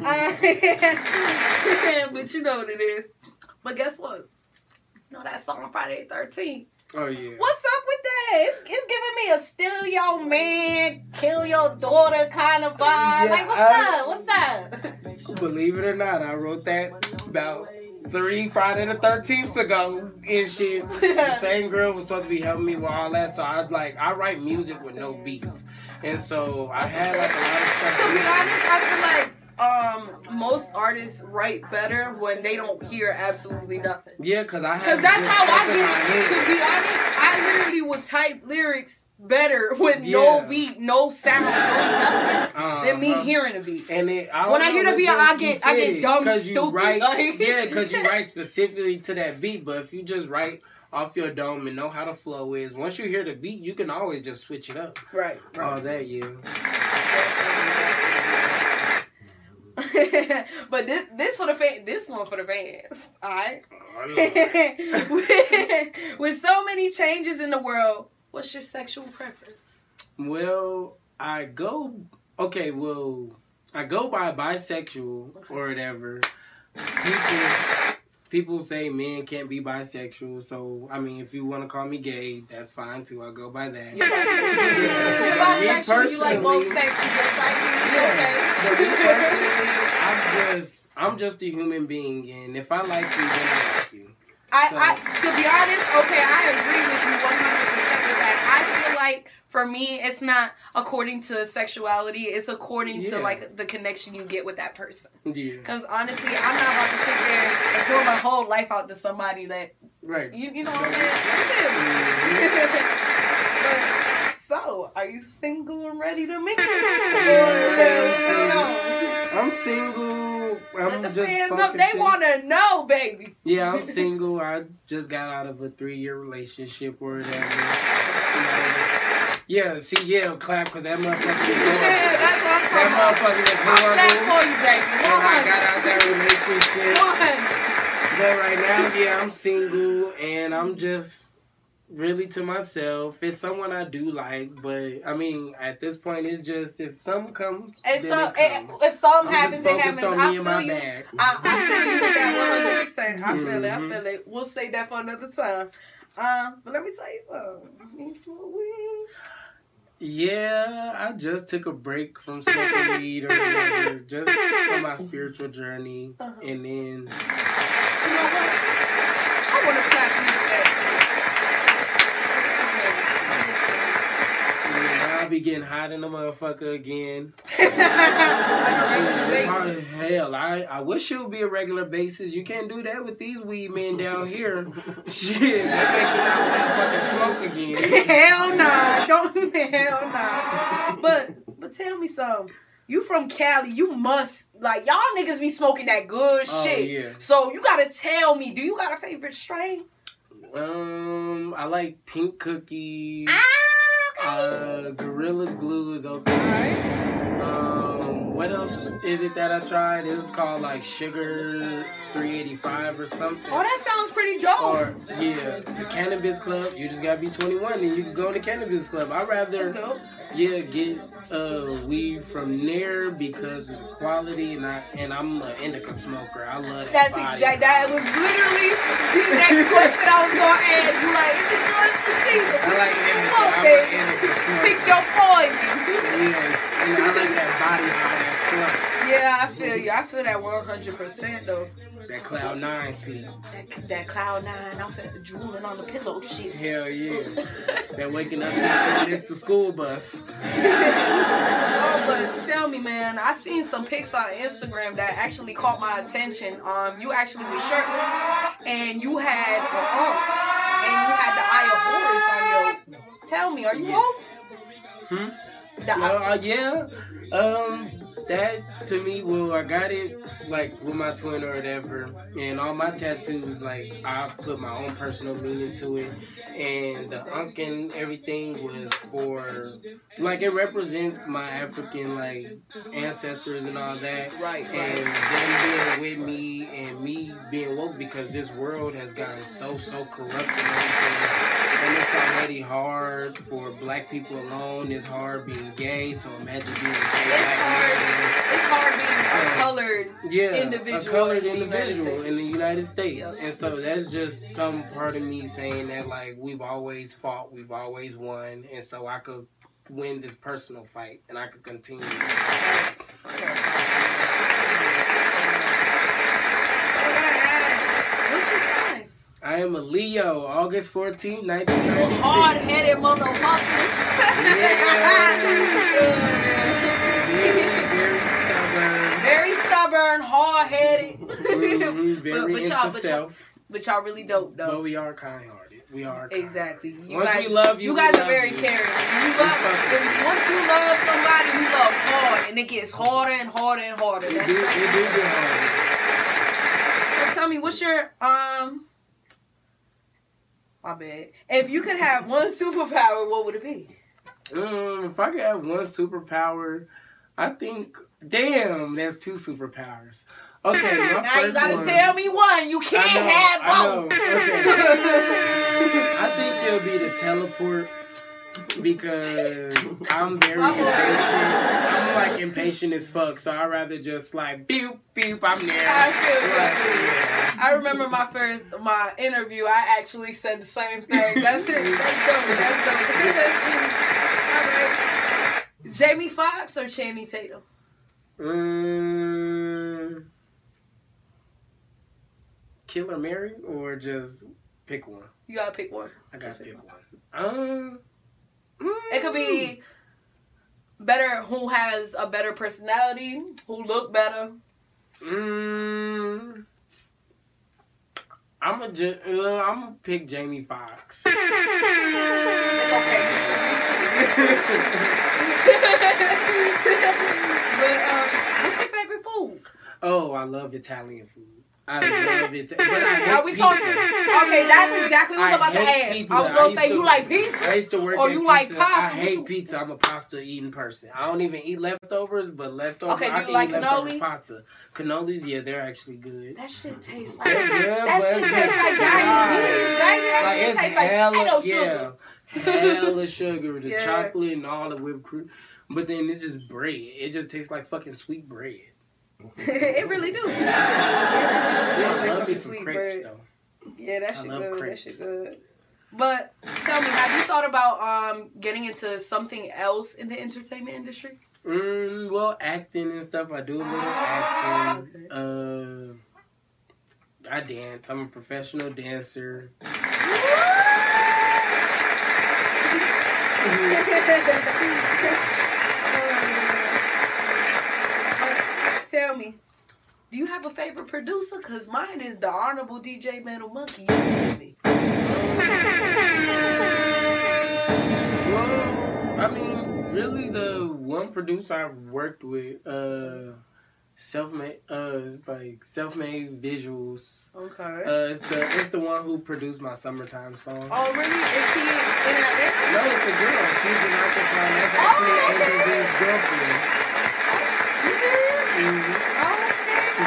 but you know what it is. But guess what? You know that song Friday the 13th. Oh yeah. What's up with that? It's, it's giving me a steal your man, kill your daughter kind of vibe. Yeah, like, what's I- up? What's up? Believe it or not, I wrote that about three Friday the thirteenth ago and shit. The same girl was supposed to be helping me with all that, so I like I write music with no beats, and so I had like a lot of stuff. to be honest, I feel like um most artists write better when they don't hear absolutely nothing. Yeah, cause I Cause that's how I get it. To be honest, I literally would type lyrics better with Yeah. no beat, no sound, no nothing than me Uh-huh. hearing a beat. And it, I When I hear the beat, I get- you I get dumb you stupid, Write, like- yeah, because you write specifically to that beat. But if you just write off your dome and know how the flow is, once you hear the beat, you can always just switch it up. Right. Oh, that yeah. but this this for the fan, this one for the fans. All right. Oh, with, with so many changes in the world, what's your sexual preference? Well, I go okay. Well, I go by bisexual or whatever. People people say men can't be bisexual, so I mean, if you want to call me gay, that's fine too. I go by that. You're bisexual. Yeah. You're Me bisexual. You like both sexes, just like me. Yeah. Okay. I'm just I'm just a human being, and if I like you, then I like you. I, So- I, to be honest, okay, I agree with you 100% with that. I feel like for me, it's not according to sexuality, it's according to like the connection you get with that person. Yeah, Because honestly, I'm not about to sit there and throw my whole life out to somebody that, right. you, you know what I'm saying? You feel me? but, so, are you single and ready to mingle? I'm single. Let I'm the just fans know. They want to know, baby. Yeah, I'm single. I just got out of a three year relationship or whatever. Yeah, see, yeah, clap because that motherfucker is Yeah, that's what I'm That motherfucker is I'm horrible. for you, baby. And I got out that relationship. One. But right now, yeah, I'm single and I'm just really to myself. It's someone I do like, but I mean, at this point, it's just if something comes, And then so, it it, comes. if something I'm happens, it happens. I me and feel you. I, I feel you with that 100%. I feel it. I Mhm. feel it. We'll say that for another time. Um, but let me tell you something. You smoke weed? Yeah, I just took a break from smoking weed or whatever, just for my spiritual journey, Uh-huh. and then You know what? I want to clap you for that you know, I'll be getting hot in the motherfucker again. On a regular Shit, it's hard as hell. I, I wish it would be a regular basis. You can't do that with these weed men down here. Shit, they make you not to fucking smoke again. hell nah, don't hell nah. But but tell me something. You from Cali? You must like y'all niggas be smoking that good Oh, shit. yeah. So you gotta tell me. Do you got a favorite strain? Um, I like pink cookies. Ah, Uh, Gorilla Glue is okay. Um, what else is it that I tried? It was called like Sugar 385 or something. Oh, that sounds pretty dope. Or yeah, the Cannabis Club. You just gotta be 21 and you can go to the Cannabis Club. I'd rather yeah get uh weed from there because of the quality and I and I'm an indica smoker. I love that. That's body. exact. That was literally the next question I was gonna ask. You like, is it good sativa? I like indica. On, I'm an indica smoker. Pick your poison. Yes, I like that body high, that slut. Yeah, I feel you. I feel that 100% though. That cloud nine sleep. That, that cloud nine, I feel drooling on the pillow shit. Hell yeah. that waking up and it's the school bus. Oh, but tell me, man, I seen some pics on Instagram that actually caught my attention. Um, you actually were shirtless, and you had an ankh, and you had the eye of Horus on your. Tell me, are you Yeah. home? Hmm? Uh, yeah. Um, that to me, well, I got it like with my twin or whatever, and all my tattoos, like I put my own personal meaning to it, and the ankh and everything was for, like, it represents my African like ancestors and all that, Right, And them being with me and me being woke because this world has gotten so so corrupt and it's already hard for black people alone. It's hard being gay, so imagine being gay It's black hard. It's hard being a colored. Yeah, individual a colored in the United individual States. in the United States. Yep. And so that's just some part of me saying that like we've always fought, we've always won, and so I could win this personal fight and I could continue. So I gotta ask, what's your sign? I am a Leo, August 14, 1996. Hard-headed motherfuckers. Very, uh, Very stubborn, hard-headed. Mhm, very but, but y'all, but y'all, but y'all really dope though. But we are kind-hearted. We are kind. Exactly. You Once guys, we love you, you guys are very caring. You love once you love somebody, you love hard, and it gets harder and harder and harder. We That's do, right. do get hard. So tell me, what's your um? My bad. If you could have one superpower, what would it be? Um, if I could have one superpower, I think. Damn, that's two superpowers. Okay, now you gotta one, tell me one. You can't know, have I both. Okay. I think it'll be the teleport because I'm very impatient. I'm like impatient as fuck, so I'd rather just like beep beep. I'm there. I I Like, feel you. yeah. I remember my first my interview. I actually said the same thing. That's it. That's dope. That's dope. All right. Jamie Foxx or Channing Tatum? Um, Killer Mary or just pick one. You gotta pick one. I gotta pick one. Um, mm, It could be better. Who has a better personality? Who look better? Mm, I'm a uh, I'm gonna pick Jamie Foxx. but um, what's your favorite food? oh, I love Italian food. I love it, but I Are we pizza. talking? Okay, that's exactly what I was about to ask. pizza. I was gonna used say to- you like pizza. I used to work Or you like pizza. pasta? I hate you- pizza. I'm a pasta eating person. I don't even eat leftovers, but leftovers. Okay, do I you can like cannolis? pasta. Cannolis, yeah, they're actually good. That shit tastes like They're that but shit tastes like just diabetes, dry. That Like, shit tastes like hella- yeah, sugar. hella sugar, the Yeah. chocolate and all the whipped cream. But then it's just bread. It just tastes like fucking sweet bread. it really do. It really do I taste like fucking some sweet crepes bread. though. Yeah, that shit good. That crepes. shit good. But tell me, have you thought about um getting into something else in the entertainment industry? Mm, well, acting and stuff. I do a little acting. Uh, I dance. I'm a professional dancer. tell me, do you have a favorite producer? Cause mine is the Honorable DJ Metal Monkey. Me? Well, I mean, really, the one producer I've worked with, uh, self-made, uh, it's like self-made visuals. Okay. Uh, it's the it's the one who produced my summertime song. oh, really? Is she in Atlanta? No, it's a girl. She's an and That's Oh, actually okay. Angel girlfriend. You serious?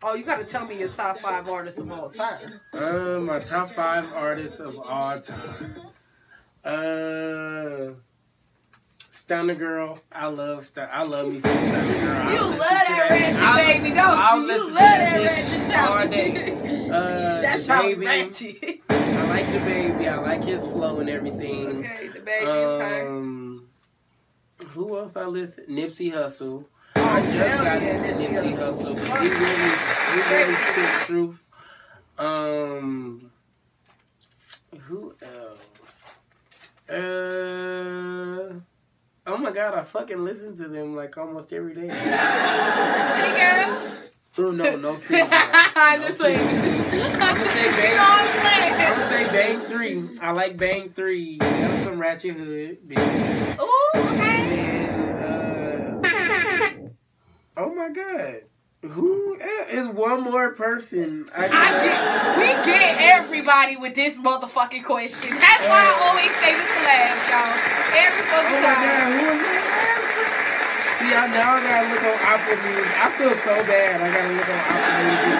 Oh, you gotta tell me your top five artists of all time. Uh, my top five artists of all time. Uh, Stunna Girl. I love Stunna. I love me some Stunna Girl. I You listen love to that ratchet I'll- baby, don't I'll you? You love that bitch ratchet shout. all day. Uh, That the sound baby. ratchet. I like DaBaby. I like his flow and everything. Okay, DaBaby. okay. Um, who else I listen? Nipsey Hussle. Oh, I just got yeah, into Nipsey Nipsey Hussle. But He really, he really spit truth. Um, who else? Uh, oh my god, I fucking listen to them like almost every day. City girls. Oh no, no city. I'm just saying. I'm gonna say Bang. I'm gonna say Bang Three. I like Bang Three. That some ratchet hood. Ooh, okay. And uh, oh my god, who eh, one more person? I, I get, we get everybody with this motherfucking question. That's why I always say this last, y'all. Every Oh fucking god, time. who See, I now I gotta look on Apple Music. I feel so bad. I gotta look on Apple Music.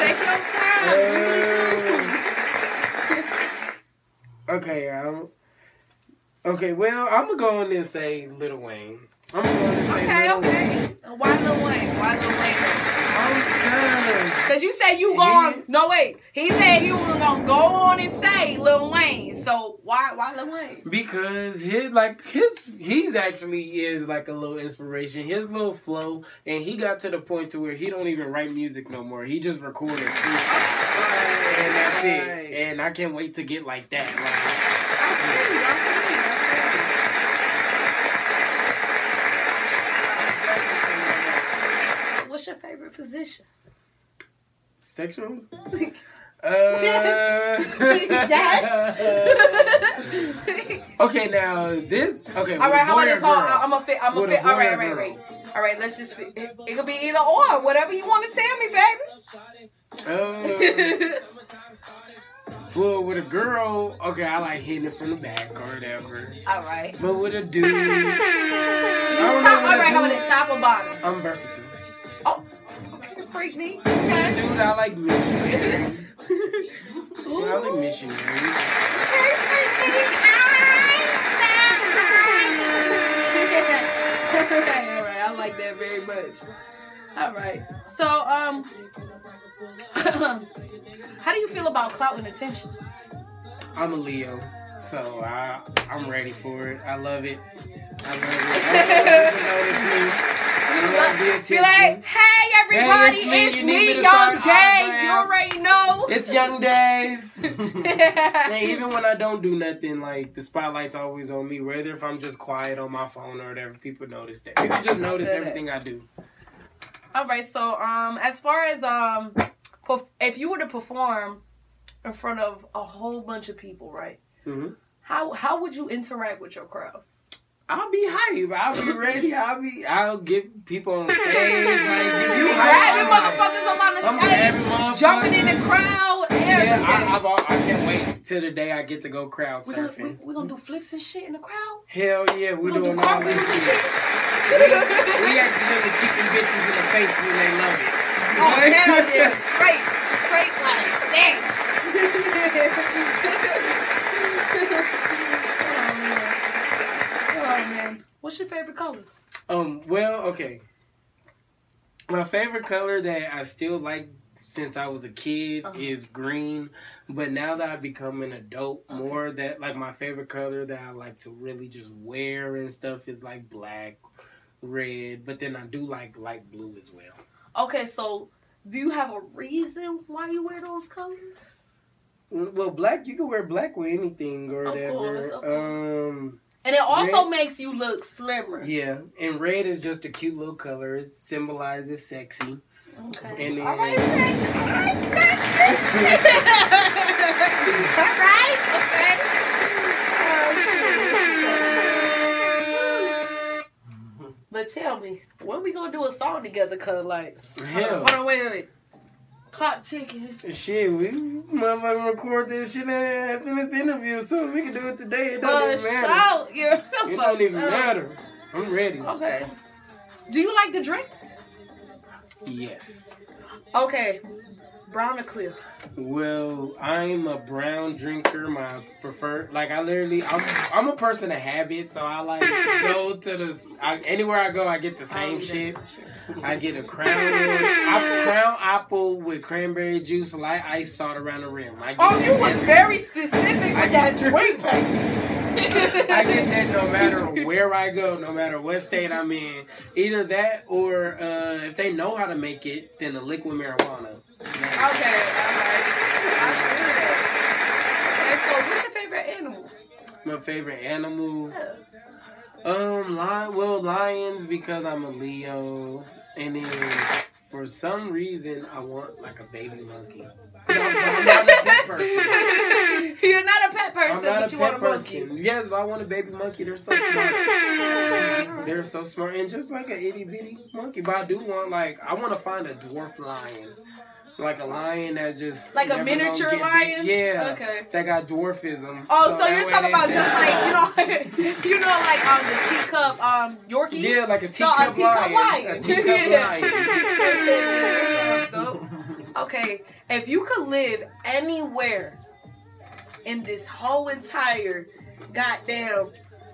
Take your time. Uh, okay, I'm. Okay, well, I'm gonna go in and say Little Wayne. I'm gonna go in and say okay, Lil okay. Why Lil Wayne? Why Lil Wayne? Wayne. Cause you said you going no wait. He said he was gonna go on and say Lil Wayne. So why why Lil Wayne? Because his like his he's actually is like a little inspiration. His little flow, and he got to the point to where he don't even write music no more. He just recorded freestyle, and that's it. And I can't wait to get like that. What's favorite position? Sexual. Uh, okay, now this. Okay. All right, how about this? I'm gonna fit. I'm gonna a fit. All right, all right, right. All right, let's just. Fit. It, it could be either or, whatever you want to tell me, baby. Uh, well, with a girl, okay, I like hitting it from the back or whatever. all right. But with a dude, Top, don't know. with a right, how about it? Top or bottom? I'm versatile. Oh, okay, freak me. With dude, I like missionary. I like missionary. all right, all right. I like that very much. All right. So, um, how do you feel about clout and attention? I'm a Leo, so I I'm ready for it. I love it. I love it. I love people notice me. I love Be like, hey everybody, it's me. it's You me, me Yung Dave. You already know. It's Yung Dave. And even when I don't do nothing, like the spotlight's always on me. Whether if I'm just quiet on my phone or whatever, people notice that. People just notice everything I do. All right. So, um, as far as um, if you were to perform in front of a whole bunch of people, right? Hmm How how would you interact with your crowd? I'll be hype. I'll be ready. I'll be. I'll get people on stage. Like, you grabbing motherfuckers up on the I'm stage, jumping in the crowd. Yeah, I, I've, I can't wait till the day I get to go crowd we're, gonna, we, surfing. we're gonna do flips and shit in the crowd. Hell yeah, we're We're doing do all this shit. shit. We accidentally kicking bitches in the face and they love it. Oh, hell yeah. Straight like, damn. oh, man. Oh, man. What's your favorite color? Um, well, okay. My favorite color that I still like since I was a kid Uh-huh. is green, but now that I've become an adult, more that like my favorite color that I like to really just wear and stuff is like black, red, but then I do like light blue as well. Okay, so do you have a reason why you wear those colors? Well, black you can wear black with anything or Of whatever. course, of Um, And it also Red- makes you look slimmer. yeah, and red is just a cute little color. It symbolizes sexy. Okay. And then, All right, sexy. All right, sexy. All right, okay. But tell me, when we gonna do a song together? Cause like, hell, hold on, wait, wait, wait. Clock ticking. shit, we motherfucking record this shit after this interview, so we can do it today. It For don't even oh, matter. sure, yeah. It don't even sure. matter. I'm ready. Okay. Do you like the drink? Yes. Okay. Brown or clear? Well, I'm a brown drinker. My preferred, like I literally, I'm I'm a person of habit, so I like go to the I, anywhere I go, I get the same Oh, shit. I get a crown I, crown apple with cranberry juice, light ice salt around the rim. Oh, you was very specific I with that drink. I get that no matter where I go, no matter what state I'm in. Either that or uh, if they know how to make it, then the liquid marijuana. Okay, alright. I feel that. Okay, so what's your favorite animal? My favorite animal. Um, lion. Well, lions because I'm a Leo, and then for some reason I want like a baby monkey. I'm, I'm not a pet person. You're not a pet person, but you want a monkey. Yes, but I want a baby monkey. They're so smart. They're so smart and just like an itty bitty monkey. But I do want like I want to find a dwarf lion. Like a lion that just Like a miniature lion? big. Yeah. Okay. That got dwarfism. Oh, so, that you're talking about just like you know, you know, like um the teacup um Yorkie. Yeah, like a So, teacup a teacup lion. lion. A teacup lion. that sounds dope. Okay, if you could live anywhere in this whole entire goddamn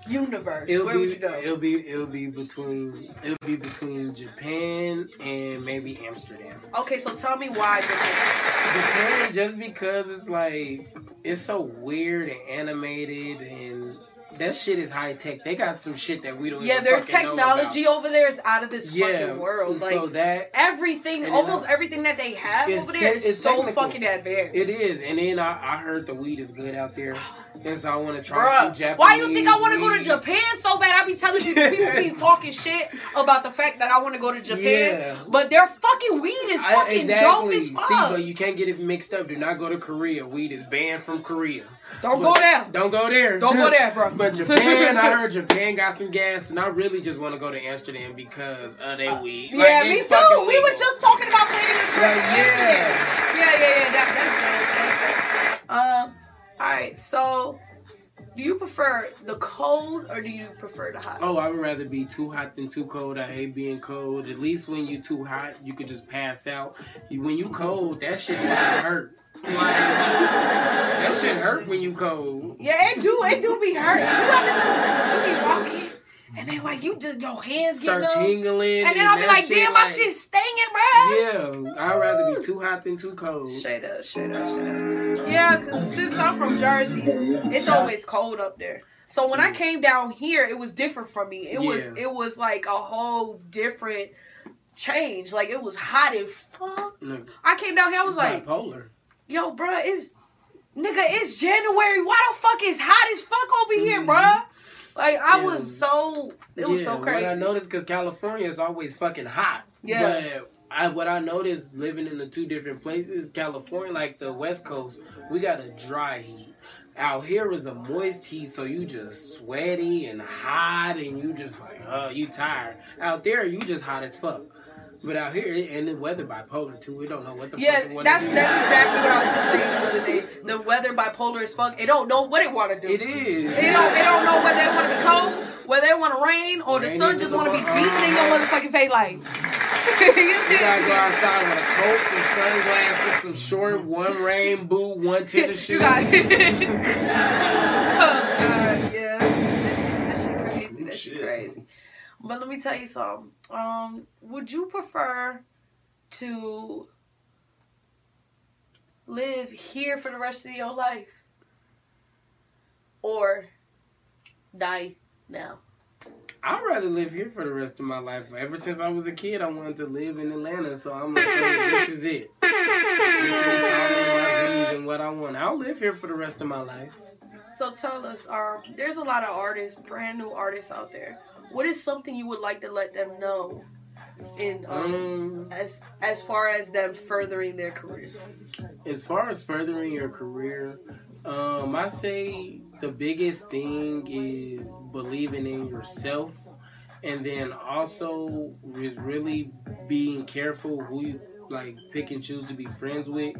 universe, It'll where be, would you go? it'll be it'll be between it'll be between Japan and maybe Amsterdam. Okay, so tell me why. Japan. Japan just because it's like it's so weird and animated and that shit is high tech. They got some shit that we don't. Yeah, even their technology over there is out of this Yeah, fucking world. Like so that everything, almost I- everything that they have over there te- is so technical. fucking advanced. it is. And then I, I heard the weed is good out there, and so I want to try Bruh, why you think I want to go to. Japan so bad? I be telling people, people be talking shit about the fact that I want to go to Japan, Yeah. but their fucking weed is I- fucking dope as fuck. See, but you can't get it mixed up. Do not go to Korea. Weed is banned from Korea. Don't But- go there. Don't go there. Don't go there, bro. but Japan, I heard Japan got some gas, and I really just want to go to Amsterdam because of their weed. Like, Uh, yeah, me too. fucking We was just talking about planning a trip. Like, yeah. Amsterdam. yeah, yeah, yeah. That, that's dope. That's dope. Um, all right. So, do you prefer the cold or do you prefer the hot? Oh, I would rather be too hot than too cold. I hate being cold. At least when you're too hot, you could just pass out. When you cold, that shit hurt. Like that shit hurt when you cold. Yeah, it do. It do be hurting. You ever just you be walking and then like you just your hands get Start numb, tingling. and then I'll be like, shit, damn, my like- shit's stinging, bruh. Yeah, I'd rather be too hot than too cold. Straight up, straight up, straight up. Yeah, cause since I'm from Jersey, it's always cold up there. So when I came down here, it was different for me. It was it was like a whole different change. Like it was hot as fuck. No, I came down here, I was like, bipolar. yo, bro, it's nigga, it's January. Why the fuck is hot as fuck over here, mm-hmm. bruh? Like I Yeah. was so it was yeah, so crazy. What I noticed because California is always fucking hot. Yeah. But I what I noticed living in the two different places, California, like the West Coast, we got a dry heat. Out here is a moist heat, so you just sweaty and hot, and you just like, oh, you tired. Out there, you just hot as fuck. But out here, and the weather bipolar too. We don't know what the Yeah, fuck. that's do. that's exactly what I was just saying the other day. The weather bipolar as fuck. It don't know what it want to do. It is. It don't. It don't know whether it want to be cold, whether it want to rain, or the sun just want to be beating in your motherfucking face like. You gotta go outside with a coat, some sunglasses, some short, one rain boot, one tennis shoe. You got But let me tell you something. Um, would you prefer to live here for the rest of your life, or die now? I'd rather live here for the rest of my life. Ever since I was a kid, I wanted to live in Atlanta, so I'm like, hey, this is it. This is my dreams and what I want. I'll live here for the rest of my life. So tell us, um, there's a lot of artists, brand new artists out there. What is something you would like to let them know in um, Um, as as far as them furthering their career? as far as furthering your career, um, I say the biggest thing is believing in yourself, and then also is really being careful who you like pick and choose to be friends with.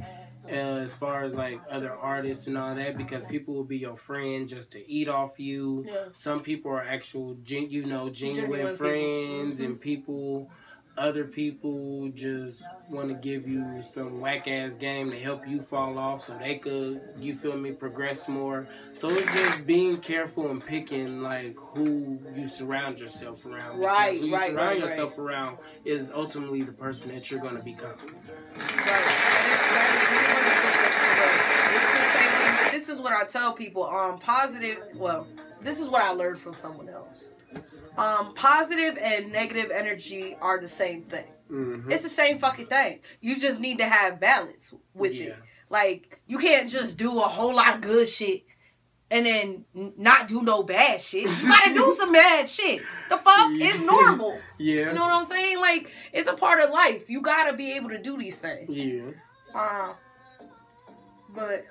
Uh, as far as like other artists and all that, because people will be your friend just to eat off you. Yeah. Some people are actual, gen- you know, genuine, Genuine people. friends, and people. Other people just want to give you some whack ass game to help you fall off so they could you feel me progress more. So it's just being careful and picking like who you surround yourself around Right, who you right, surround right, yourself around is ultimately the person that you're going to become It's the same thing. but This is what I tell people. Um, positive. Well, this is what I learned from someone else. Um, positive and negative energy are the same thing. Mhm. It's the same fucking thing. You just need to have balance with Yeah. it. Like you can't just do a whole lot of good shit and then not do no bad shit. You gotta do some bad shit. The fuck is normal. yeah You know what I'm saying? Like it's a part of life. You gotta be able to do these things. yeah Uh, but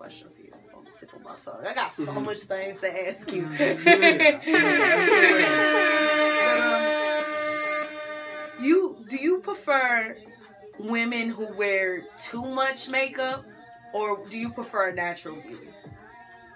question for you. It's on the tip of my tongue. I got so Mhm. much things to ask you. But, um, you do you prefer women who wear too much makeup, or do you prefer natural beauty?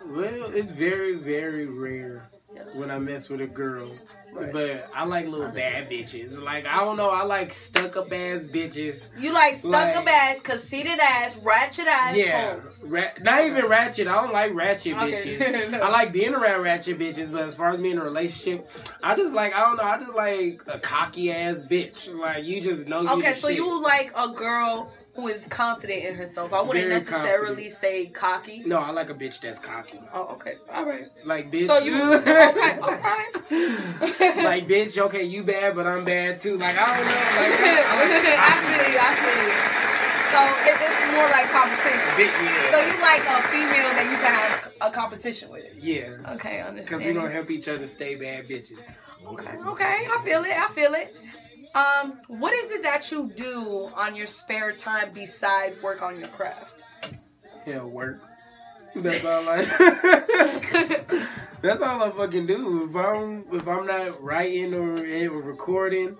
well it's very very rare when i mess with a girl Right. but i like little bad bitches like i don't know i like stuck up ass bitches You like stuck up Like- ass, conceited ass, ratchet ass Yeah, ra- not even ratchet. I don't like ratchet Okay. bitches. No. I like being around ratchet bitches, but as far as being in a relationship, I just like I don't know. I just like a cocky ass bitch. Like you just know. You Okay, so shit. you like a girl who is confident in herself. I wouldn't Very necessarily say cocky. No, I like a bitch that's cocky. Oh, okay. All right. Like bitch. So you okay, okay. like bitch. Okay, you bad, but I'm bad too. Like I don't know. Like I, like I feel you, I feel you. So it, it's more like competition. Big, So you like a female that you can have a competition with. yeah. Okay, I Because we're gonna help each other stay bad bitches. Okay, okay, I feel it. I feel it. Um, what is it that you do on your spare time besides work on your craft? Yeah, work. That's all I. That's all I fucking do. If I'm if I'm not writing or, or recording,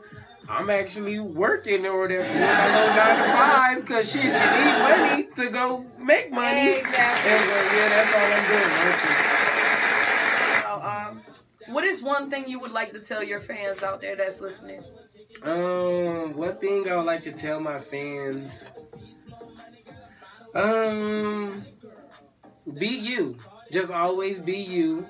I'm actually working or whatever. Doing my little nine to five, cause shit, you need money to go make money. Exactly. And so, yeah, that's all I'm doing. Working. So, um, what is one thing you would like to tell your fans out there that's listening? Um, one thing I would like to tell my fans. Um, be you. Just always be you.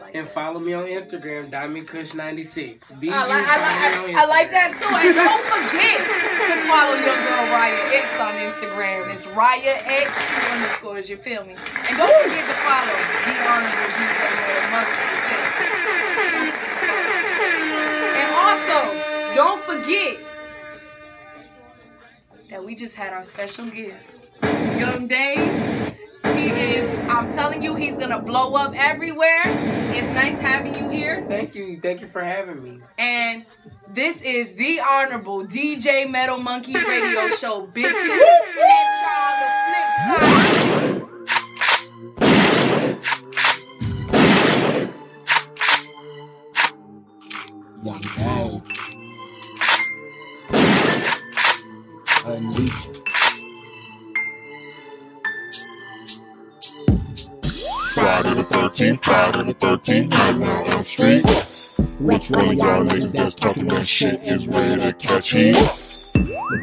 Like And follow me on Instagram, DiamondCush96. Be I you, like, I, like, I, I like that too. And don't forget to follow your girl Riah X on Instagram. It's Riah X two underscores. You feel me? And don't forget to follow the honorable don't forget that we just had our special guest, Yung Dave. He is. I'm telling you, he's gonna blow up everywhere. It's nice having you here. Thank you. Thank you for having me. And this is the Honorable DJ Metal Monkey Radio Show, bitches. Catch y'all on 13, proud in the 13, hiding out Elm street. Which one of y'all niggas that's talking that shit is ready to catch heat?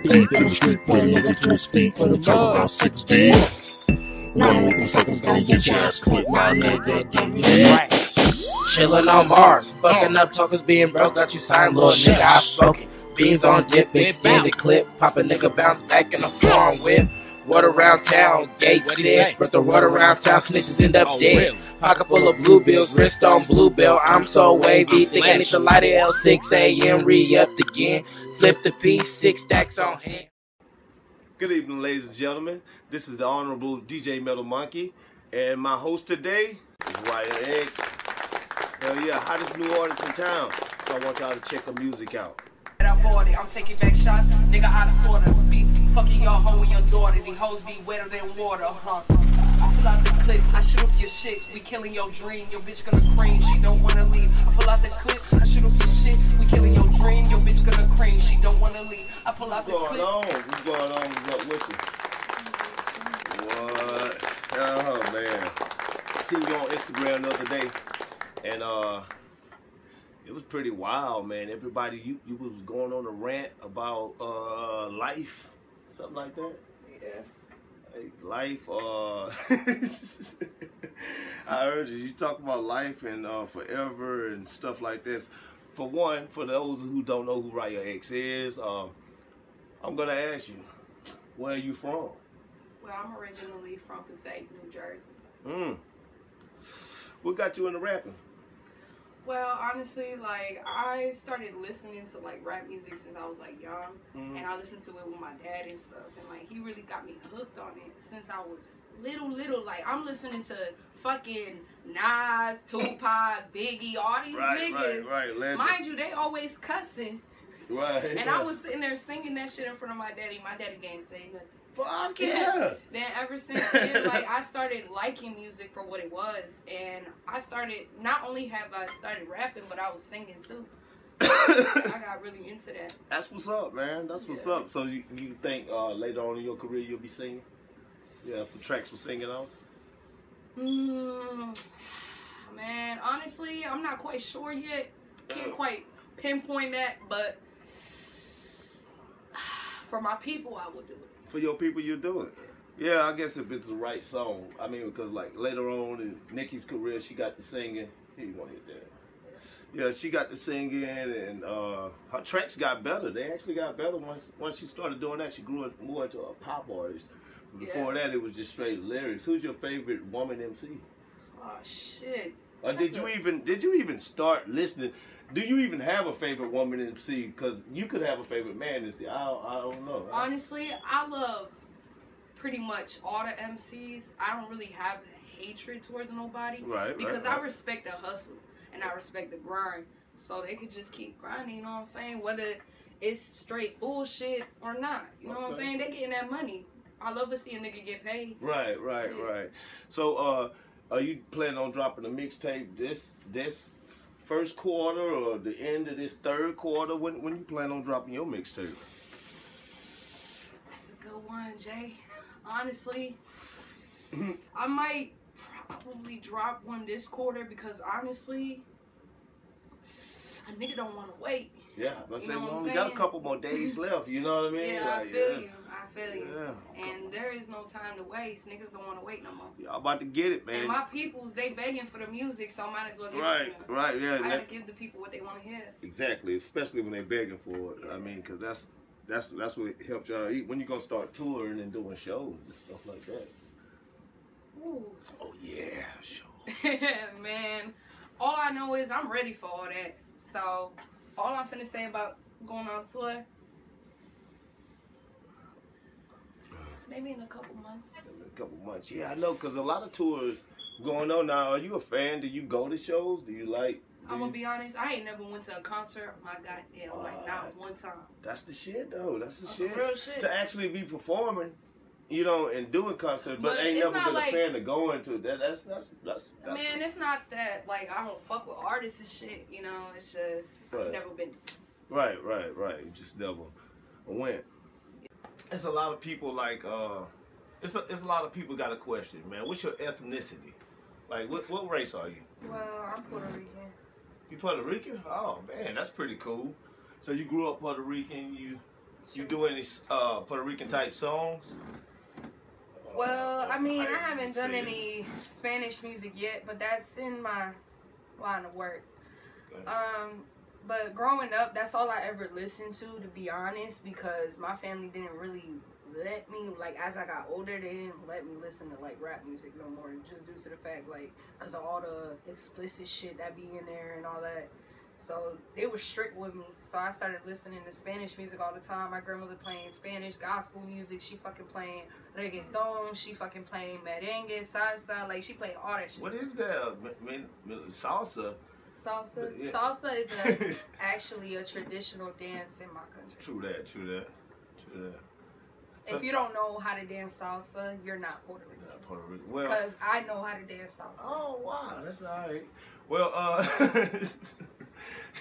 Deep in the street, putting a to his feet, and we talk about 6D. None of them suckers gonna get your ass clipped, my nigga, give me. Chillin' on Mars, fucking up talkers being broke, got you signed, little nigga, I've spoken. Beans on dip, big extended clip, pop a nigga bounce back in the forearm whip. Word around town, gate says, spread the word around town, snitches end up dead. Pocket full of blue bills, wrist on blue bill. I'm so wavy, think I need to light it L6 a.m. Re upped again. Flip the piece, six stacks on hand. Good evening, ladies and gentlemen. This is the Honorable DJ Metal Monkey, and my host today is Riah X. Hell yeah, hottest new artist in town. So I want y'all to check her music out. And I bought it. I'm taking back shots, nigga out of sorter. Fucking your hoe and your daughter. These hoes be wetter than water, huh? I pull out the clip, I shoot up your shit. We killing your dream, your bitch gonna cream, she don't wanna leave. I pull out the clip, I shoot up your shit. We killing your dream, your bitch gonna cream, she don't wanna leave. I pull out What's the clip. on? What's going on? What's up with you? What? Oh man. I seen you on Instagram the other day, and uh, it was pretty wild, man. Everybody, you you was going on a rant about uh life, something like that. Yeah. Like, life. Uh, I heard you. You talk about life and uh, forever and stuff like this. For one, for those who don't know who Riah X is, um, I'm gonna ask you, where are you from? Well, I'm originally from Passaic, New Jersey. Mm. What got you into rapping? Well, honestly, like I started listening to like rap music since I was like young, Mhm. and I listened to it with my dad and stuff, and like he really got me hooked on it since I was little, little. Like I'm listening to fucking Nas, Tupac, Biggie, all these Right, niggas. right, right. Mind you, they always cussing, Right. and I was sitting there singing that shit in front of my daddy. My daddy didn't say nothing. Fuck yeah. Then ever since then, like I started liking music for what it was, and I started not only have I started rapping, but I was singing too. I got really into that. That's what's up, man. That's what's Yeah. up. So you, you think uh, later on in your career you'll be singing? Yeah, some tracks for singing on. Mm, man, honestly, I'm not quite sure yet. Can't quite pinpoint that, but for my people, I will do it. For your people, you do it. Yeah, I guess if it's the right song. I mean, because like later on in Nikki's career, she got to singing. Here you want to hit that? Yeah, she got to singing, and uh, her tracks got better. They actually got better once once she started doing that. She grew more into a pop artist. Before that, it was just straight lyrics. Who's your favorite woman MC? Oh shit. Or did That's you a- even did you even start listening? Do you even have a favorite woman MC? Because you could have a favorite man MC. I don't, I don't know. Honestly, I love pretty much all the MCs. I don't really have hatred towards nobody. Right, right, Because right. I respect the hustle and I respect the grind. So they could just keep grinding, you know what I'm saying? Whether it's straight bullshit or not. You know what I'm saying? They getting that money. I love to see a nigga get paid. Right, right, Yeah. right. So, uh, are you planning on dropping a mixtape this this first quarter or the end of this third quarter? When when you plan on dropping your mixtape? That's a good one, Jay. Honestly, I might probably drop one this quarter because honestly, a nigga don't want to wait. Yeah, but You say we only got a couple more days left. You know what I mean? Yeah, I feel yeah. you. I feel you. Yeah. And there is no time to waste. Niggas don't want to wait no more. Y'all about to get it, man. And my peoples, they begging for the music, so I might as well give it to them. right, yeah. I gotta give the people what they want to hear. Exactly, especially when they're begging for it. I mean, because that's that's that's what helps y'all eat. When you gonna start touring and doing shows and stuff like that. Ooh. Oh yeah, show. Man, all I know is I'm ready for all that. So, all I'm finna say about going on tour, maybe in a couple months. a couple months. Yeah, I know, because a lot of tours going on now. Are you a fan? Do you go to shows? Do you like? do I'm gonna be honest, I ain't never went to a concert my goddamn like not one time. That's the shit, though. That's the That's shit. real shit. To actually be performing, you know, and doing concerts, but, But ain't never been like- a fan of going to that. That's that's that's. that's Man, it's not that like I don't fuck with artists and shit, you know, it's just Right. I've never been Right, right, right. You just never went. It's a lot of people like uh it's a, it's a lot of people got a question, man. What's your ethnicity? Like what what race are you? Well, I'm Puerto Rican. You Puerto Rican? Oh man, that's pretty cool. So you grew up Puerto Rican, you you do any uh Puerto Rican type songs? Well, I mean, I haven't done any Spanish music yet, but that's in my line of work. Um, but growing up, that's all I ever listened to, to be honest, because my family didn't really let me like as I got older, they didn't let me listen to like rap music no more, just due to the fact like because of all the explicit shit that be in there and all that. So they were strict with me. So I started listening to Spanish music all the time. My grandmother playing Spanish gospel music. She fucking playing reggaeton. She fucking playing merengue, salsa. Like she played all that shit. What is that? I mean, salsa. Salsa. Yeah. Salsa is a, actually a traditional dance in my country. True that. True that. True that. So- If you don't know how to dance salsa, you're not Puerto Rican. Not Puerto Rico. Well. Because I know how to dance salsa. Oh wow, that's all right. Well, uh,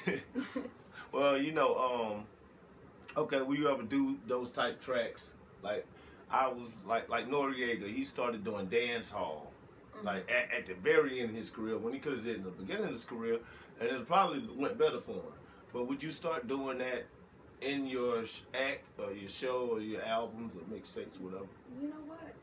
well, you know, um, okay, will you ever do those type tracks? Like, I was like, like Noreaga, he started doing dance hall, Mm-hmm. like at, at the very end of his career when he could have did it in the beginning of his career, and it probably went better for him. But would you start doing that in your act or your show or your albums or mixtapes, whatever? You know what?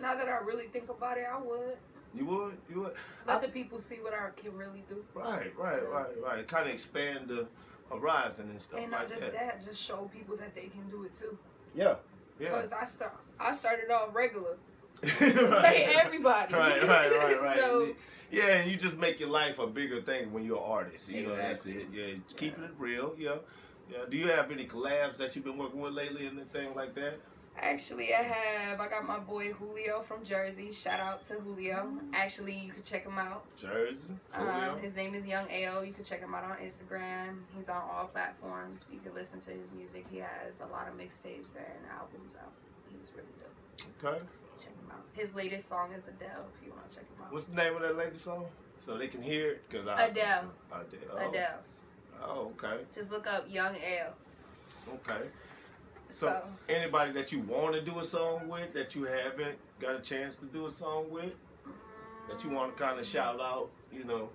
Now that I really think about it, I would. You would, you would. Let the people see what I can really do. Right, right, right, right. Kind of expand the horizon and stuff And like not just that. just show people that they can do it too. Yeah, yeah. Because I start, I started off regular. right. Like everybody. Right, right, right, right. So- yeah, and you just make your life a bigger thing when you're an artist. You know, that's Exactly. it. Yeah, keeping it real. Yeah, yeah. Do you have any collabs that you've been working with lately, and anything like that? Actually, I have. I got my boy Julio from Jersey. Shout out to Julio. Actually, you can check him out. Jersey. Um, his name is Yung Ale. You can check him out on Instagram. He's on all platforms. You can listen to his music. He has a lot of mixtapes and albums out. He's really dope. Okay. Check him out. His latest song is Adele. If you want to check him out. What's the name of that latest song? So they can hear it, cause I Adele. Adele. Oh. Adele. Oh, okay, Just look up Yung Ale. okay. So, So, anybody that you want to do a song with that you haven't got a chance to do a song with that you want to kind of shout out, you know?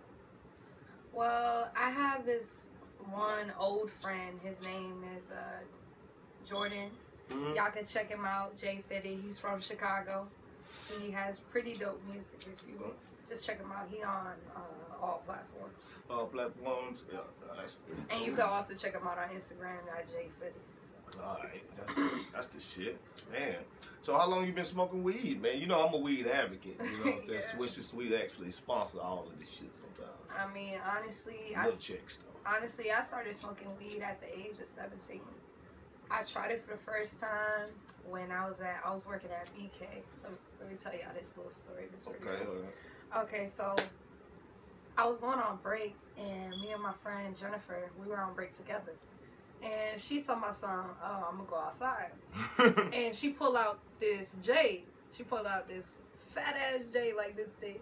well, I have this one old friend. His name is uh, Jordan. Mhm. Y'all can check him out. Jay Fitty. He's from Chicago. He has pretty dope music. If you just check him out, he on uh, all platforms. All platforms. Yeah, that's pretty And you can also check him out on Instagram at Jay Fitty. All right, that's that's the shit, man. So how long you been smoking weed, man? You know I'm a weed advocate. You know what I'm saying? Yeah. Swisher Sweet actually sponsor all of this shit sometimes. I mean, honestly, I chicks though. honestly I started smoking weed at the age of 17. I tried it for the first time when I was at I was working at BK. Let me, let me tell y'all this little story. This pretty Okay. cool. right. Okay, so I was going on break, and me and my friend Jennifer, we were on break together. And she told my son, "Oh, I'm gonna go outside." and she pulled out this J. She pulled out this fat ass J like this thick.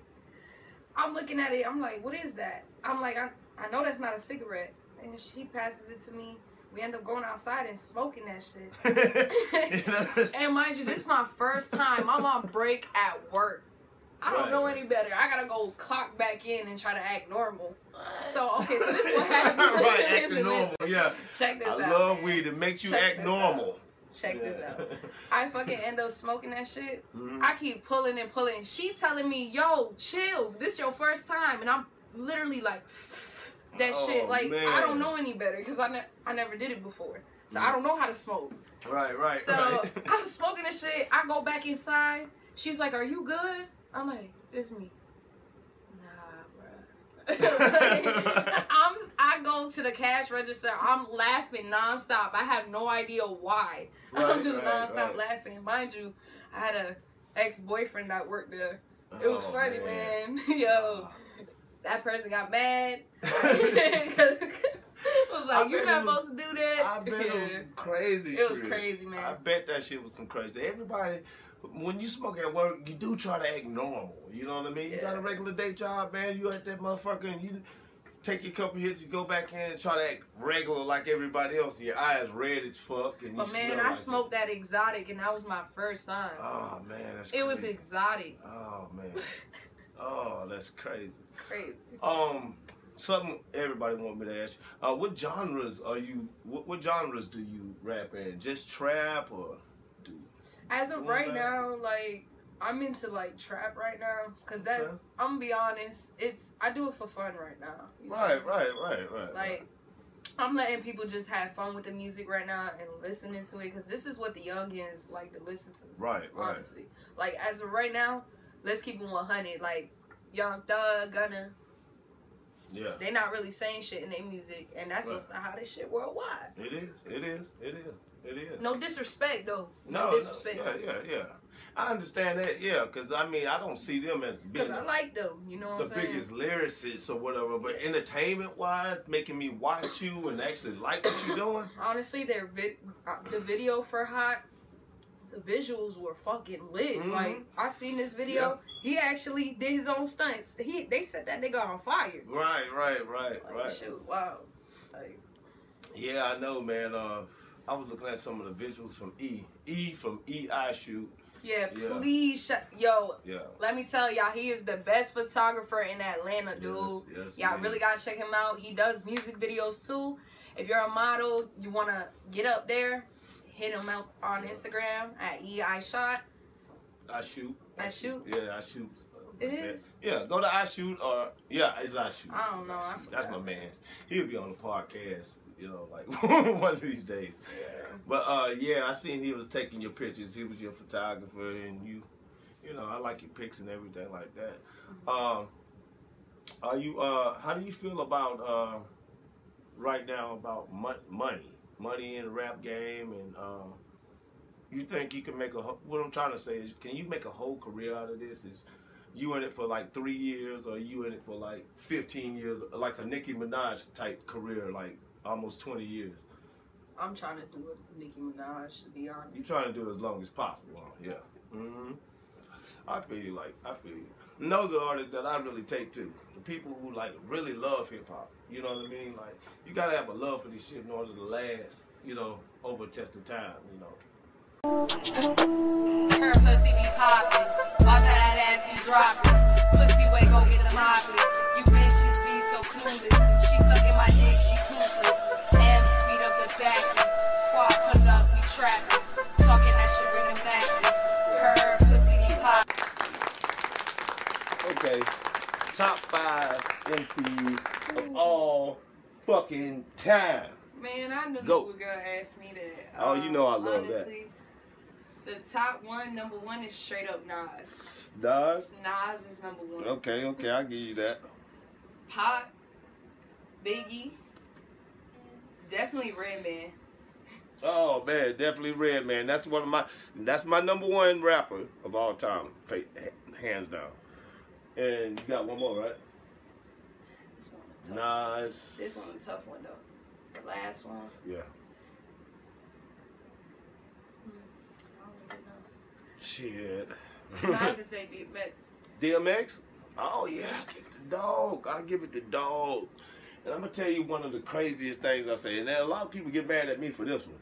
I'm looking at it. I'm like, "What is that?" I'm like, "I, I know that's not a cigarette." And she passes it to me. We end up going outside and smoking that shit. And mind you, this is my first time. I'm on break at work. I don't Right. know any better. I gotta go clock back in and try to act normal. So okay, so this is what happened. right, Listen, acting normal. Yeah, Check this I out. love man. weed. It makes you Check act normal. out. Check this out. I fucking end up smoking that shit. Mhm. I keep pulling and pulling. She telling me, "Yo, chill. This your first time," and I'm literally like, that Oh, shit. Like I don't know any better because I ne- I never did it before, so I don't know how to smoke. Right, right, So right. I'm smoking this shit. I go back inside. She's like, "Are you good?" I'm like, "It's me." Nah, bruh. I'm. I go to the cash register. I'm laughing nonstop. I have no idea why. I'm just right, nonstop right. laughing. Mind you, I had a ex boyfriend that worked there. It was Oh, funny, man. man. Yo, that person got mad. it was I like, "You're not was- supposed to do that." I bet it was crazy It was crazy, man. I bet that shit was some crazy. Everybody, when you smoke at work, you do try to act normal. You know what I mean? You got a regular day job, man. You at that motherfucker and you take your couple hits, you go back in and try to act regular like everybody else. And your eyes red as fuck. And you But man, I like smoked that exotic, and that was my first time. Oh man, that's it was exotic, Oh man. Oh, that's crazy. crazy. Um, something everybody want me to ask. you. Uh, what genres are you? What, what genres do you rap in? Just trap or? As of right back. now, like I'm into like trap right now, cause that's Okay. I'm gonna be honest, it's I do it for fun right now. Right, right, right, right. Like I'm letting people just have fun with the music right now and listening to it because this is what the youngins like to listen to. Right, right. Honestly, like as of right now, let's keep it 100. Like Young Thug, Gunna, Yeah. they not really saying shit in their music, and that's what's the hottest shit worldwide. It is. It is. It is. It is. No disrespect though. No, No, no, disrespect. yeah, yeah, yeah. I understand that, yeah, because I mean, I don't see them as being Cause I like them. You know what the I'm saying? biggest lyricists or whatever, but entertainment wise, making me watch you and actually like what you're doing. Honestly, their vid- uh, the video for Hot, the visuals were fucking lit. Mhm. Like I seen this video. He actually did his own stunts. He they set that nigga on fire. Right, right, right, Like, right. Shoot, wow. Like, Yeah, I know, man. Uh, I was looking at some of the visuals from E. E from E I Shoot. yeah, Yeah. please, sh- yo. Yeah. Let me tell y'all, he is the best photographer in Atlanta, dude. Yes, yes, y'all he really gotta check him out. He does music videos too. If you're a model, you wanna get up there, hit him out on Instagram at EiShoot. I shoot. I shoot? Yeah, I shoot. It is? Yeah, go to I shoot or yeah, it's I shoot. I don't It's know, I. That's my man's. He'll be on the podcast, you know, like one of these days. But uh, yeah, I seen he was taking your pictures. He was your photographer, and you, you know, I like your pics and everything like that. Um, are you? Uh, how do you feel about uh, right now about mon- money, money in the rap game, and uh, you think you can make a? wh- What I'm trying to say is, can you make a whole career out of this? Is you in it for like three years, or you in it for like 15 years, like a Nicki Minaj type career, like almost 20 years? I'm trying to do a Nicki Minaj, to be honest. You trying to do it as long as possible, huh? yeah. hmm I feel you like I feel you. And those are artists that I really take to. The people who like really love hip hop. You know what I mean? Like you gotta have a love for this shit in order to last. You know, over a test of time. You know. Her pussy be poppin', watch that ass be droppin'. Pussy way go get them hoppin'. You bitches be so clueless. Top five MCs of all fucking time. Man, I knew Go. you were gonna ask me that. Oh, you know I um, love that. honestly, The top one, number one is straight up Nas. Nas. Nas is number one. Okay, okay, I'll give you that. Pac, Biggie, definitely Redman. Oh man, definitely Redman. That's one of my. That's my number one rapper of all time, hands down. And you got one more, right? This one, a tough, Nas. this one a tough one though. The last one, Yeah. Hmm. Even Shit. I to say DMX. DMX? Oh yeah, I give it to dog. I give it to dog. And I'm gonna tell you one of the craziest things I say, and a lot of people get mad at me for this one.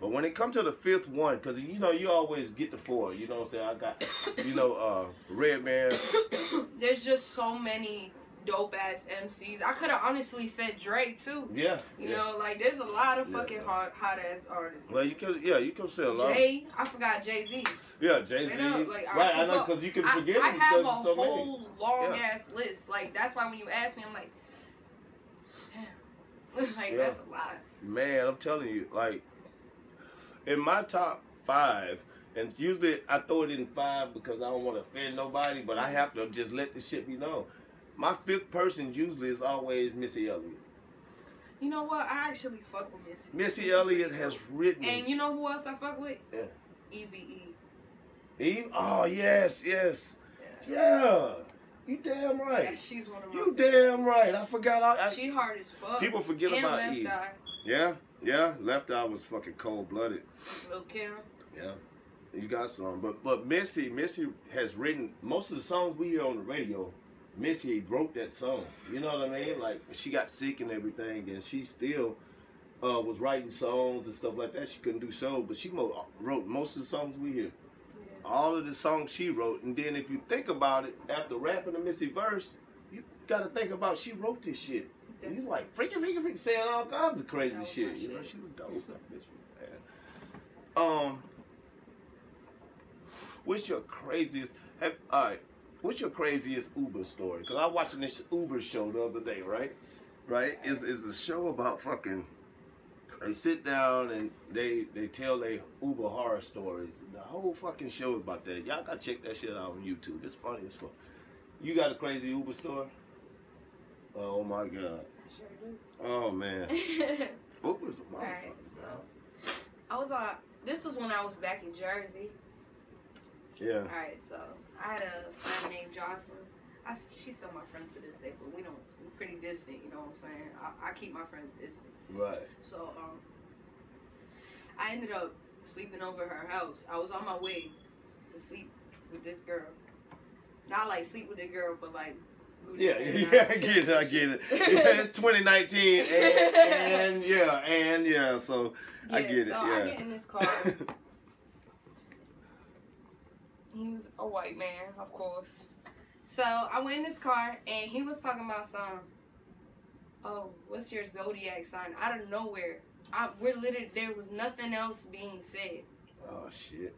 But when it comes to the fifth one, because you know you always get the four. You know what I'm saying? I got, you know, uh, Redman. There's just so many dope ass MCs. I could have honestly said Drake too. Yeah. You yeah. know, like there's a lot of Yeah. fucking hot hot ass artists. Well, you can, yeah, you can say a lot. Jay, I forgot Jay Z. Yeah, Jay Z. Like, I right, I know because you can forget I him have because a so many. whole long Yeah. ass list. Like that's why when you ask me, I'm like, damn. like Yeah. that's a lot. Man, I'm telling you, like in my top five, and usually I throw it in five because I don't want to offend nobody, but I have to just let this shit be known. My fifth person usually is always Missy Elliott. You know what? I actually fuck with Missy. Missy Elliott has written. And you know who else I fuck with? Yeah. EVE. Eve? Oh yes, yes, yeah. You damn right. Yeah, she's one of my. You damn right. I forgot. I, I, She hard as fuck. People forget and about Eve. Eye, yeah, yeah. Left Eye was fucking cold blooded. Lil Kim. Yeah, you got some, but but Missy, Missy has written most of the songs we hear on the radio. Missy wrote that song. You know what I mean? Like she got sick and everything, and she still uh, was writing songs and stuff like that. She couldn't do shows, but she mo- wrote most of the songs we hear. All of the songs she wrote, and then if you think about it, after rapping the Missy verse, you got to think about she wrote this shit. And you like freaking, freaking, freaking saying all kinds of crazy was shit. You know, shit. she was dope. That bitch was bad. Um, what's your craziest? Have, all right, what's your craziest Uber story? Because I was watching this Uber show the other day, right? right? Is is a show about fucking. They sit down and they they tell their Uber horror stories. The whole fucking show is about that. Y'all gotta check that shit out on YouTube. It's funny as fuck. You got a crazy Uber story? Oh my god. Sure do. Oh man. Uber's a motherfucker. Alright, so I was on. This was when I was back in Jersey. Yeah. All right, so I had a friend named Jocelyn. I, she's still my friend to this day, but we don't. We're pretty distant. You know what I'm saying? I, I keep my friends distant. Right. So um, I ended up sleeping over her house. I was on my way to sleep with this girl. Not like sleep with the girl, but like. Yeah, yeah, I get it, I get it. Yeah, it's 2019, and, and yeah, and yeah, so I Yeah, get it. So I Yeah. get in this car. he was a white man, of course. So I went in this car and he was talking about some. Oh, what's your zodiac sign? Out of nowhere, I, we're literally there was nothing else being said. oh shit.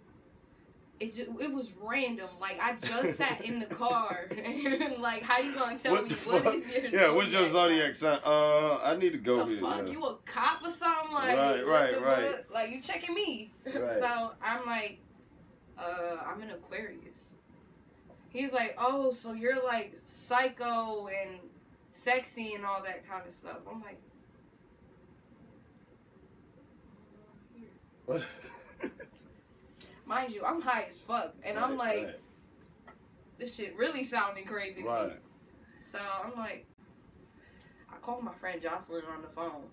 It just, it was random. Like I just sat in the car, and like how you gonna tell me the what fuck? is your Yeah, what's your zodiac sign? Uh, I need to go the here. fuck? yeah. You a cop or something? Like, Right, right, the right. Like you checking me? Right. so I'm like, uh, I'm an Aquarius. He's like, oh, so you're like psycho and sexy and all that kind of stuff. I'm like, mind you, I'm high as fuck, and I'm Right, like, this shit really sounding crazy to right. me. So I'm like, I called my friend Jocelyn on the phone,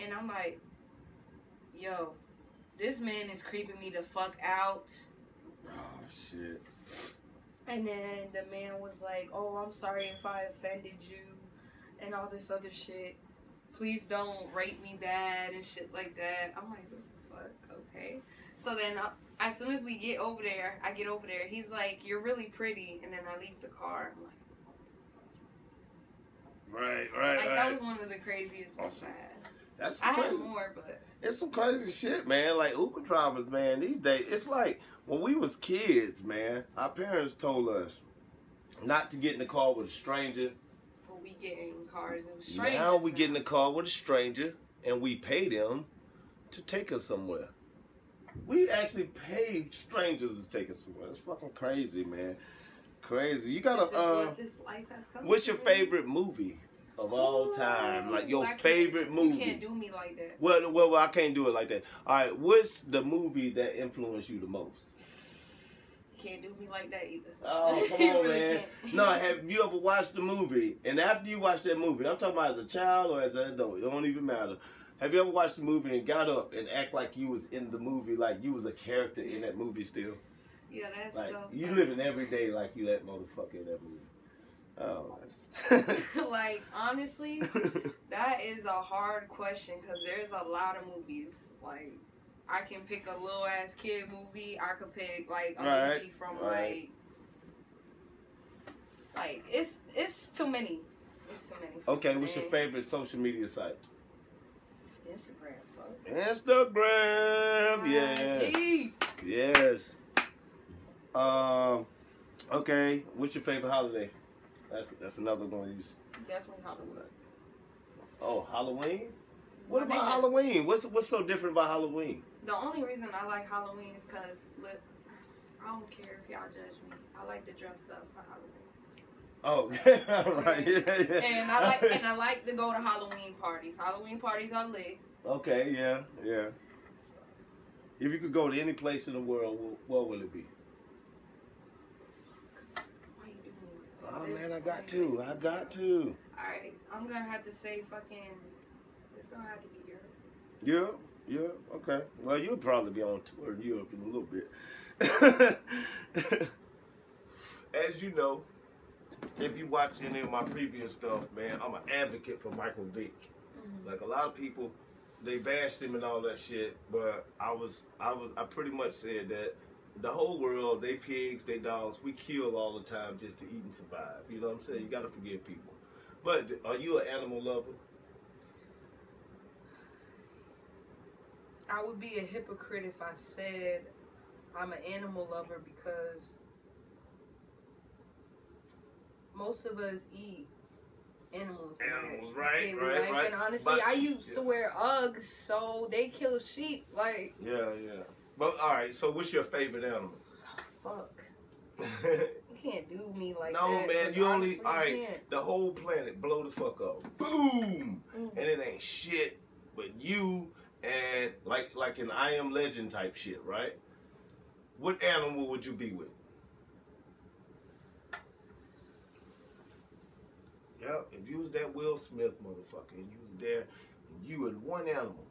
and I'm like, yo, this man is creeping me the fuck out. Oh shit. And then the man was like, oh, I'm sorry if I offended you, and all this other shit. Please don't rate me bad and shit like that. I'm like, what the fuck? Okay. So then, uh, as soon as we get over there, I get over there. He's like, you're really pretty, and then I leave the car. I'm like, Right, right, like right. that was one of the craziest ones Awesome. I had. That's I crazy. had more, but It's some crazy shit, man. Like Uber drivers, man. These days, it's like when we was kids, man. Our parents told us not to get in the car with a stranger. but we get in cars and strangers. now we get in the car with a stranger, and we pay them to take us somewhere. We actually pay strangers to take us somewhere. It's fucking crazy, man. Crazy. You gotta. This is Uh, what this life has come. what's your favorite movie of all time? Like your can't- favorite movie? You can't do me like that. Well, well, well, I can't do it like that. All right, what's the movie that influenced you the most? You can't do me like that either. Oh, come on, really man. can't. No, have you ever watched the movie? And after you watch that movie, I'm talking about as a child or as an adult, it don't even matter. Have you ever watched a movie and got up and act like you was in the movie, like you was a character in that movie still? Yeah, that's Like so. you funny. living every day like you that motherfucker in that movie. Oh, that's. like honestly, that is a hard question because there's a lot of movies. Like I can pick a little ass kid movie. I could pick like a Right, movie from right. like like it's it's too many. It's too many. okay, what's your favorite social media site? Instagram. Fuck. Instagram, yeah. Yes. Um. Okay. What's your favorite holiday? That's that's another one of these. Definitely Hollywood. Oh, Halloween. What about Halloween? What's what's so different about Halloween? The only reason I like Halloween is because, look, I don't care if y'all judge me. I like to dress up for Halloween. Oh, right. Yeah, yeah. And I like and I like to go to Halloween parties. Halloween parties are lit. okay. Yeah. Yeah. If you could go to any place in the world, what will it be? Why you doing me Oh that? man, I got so to. places. I got to. Alright, I'm gonna have to say fucking. It's gonna have to be Europe. Europe? Europe? Okay. Well, you'll probably be on tour in Europe in a little bit. As you know, if you watch any of my previous stuff, man, I'm an advocate for Michael Vick. Mm-hmm. Like a lot of people, they bashed him and all that shit, but I was, I was, I pretty much said that the whole world, they pigs, they dogs, we kill all the time just to eat and survive. You know what I'm saying? You got to forgive people. But are you an animal lover? I would be a hypocrite if I said I'm an animal lover because most of us eat animals. man. Animals, right, right, life. right. And honestly, But- I used yeah. to wear Uggs, so they kill sheep. Like, Yeah, yeah. But all right. So, what's your favorite animal? fuck. You can't do me like that. no, that. man. 'cause You only all you The whole planet blow the fuck up. Boom. Mm. and it ain't shit but you and like like an I am legend type shit, right? What animal would you be with? Yep, if you was that Will Smith motherfucker and you was there, and you and one animal.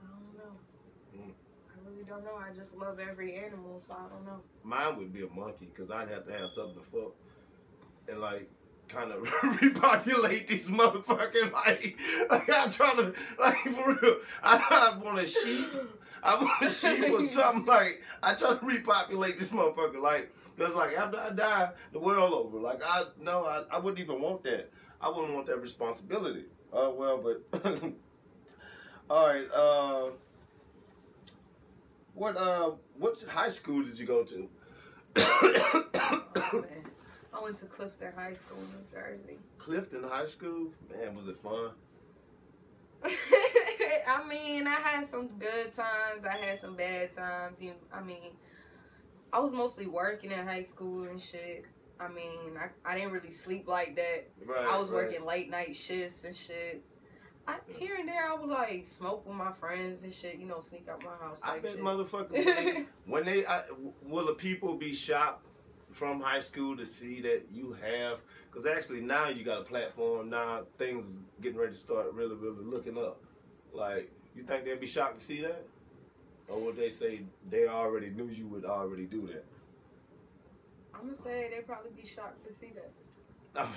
I don't know. Mm. I really don't know. I just love every animal, so I don't know. Mine would be a monkey because I'd have to have something to fuck and like kind of repopulate these motherfucking like like I'm trying to like for real. I, I want a sheep. I want a sheep or something like I try to repopulate this motherfucker like because like after I die the world over like I no I, I wouldn't even want that. I wouldn't want that responsibility. Oh well, but all right. Uh, what uh what high school did you go to? Oh, man. I went to Clifton High School, in New Jersey. Clifton High School? Man, was it fun? I mean, I had some good times. I had some bad times. You, I mean, I was mostly working in high school and shit. I mean, I, I didn't really sleep like that. Right. I was right. working late night shifts and shit. I, here and there, I would like smoke with my friends and shit. You know, sneak out my house. I bet shit. motherfuckers when they, when they I, will the people be shocked from high school to see that you have because actually now you got a platform now things getting ready to start really really looking up like you think they'd be shocked to see that or would they say they already knew you would already do that I'm gonna say they'd probably be shocked to see that. I'm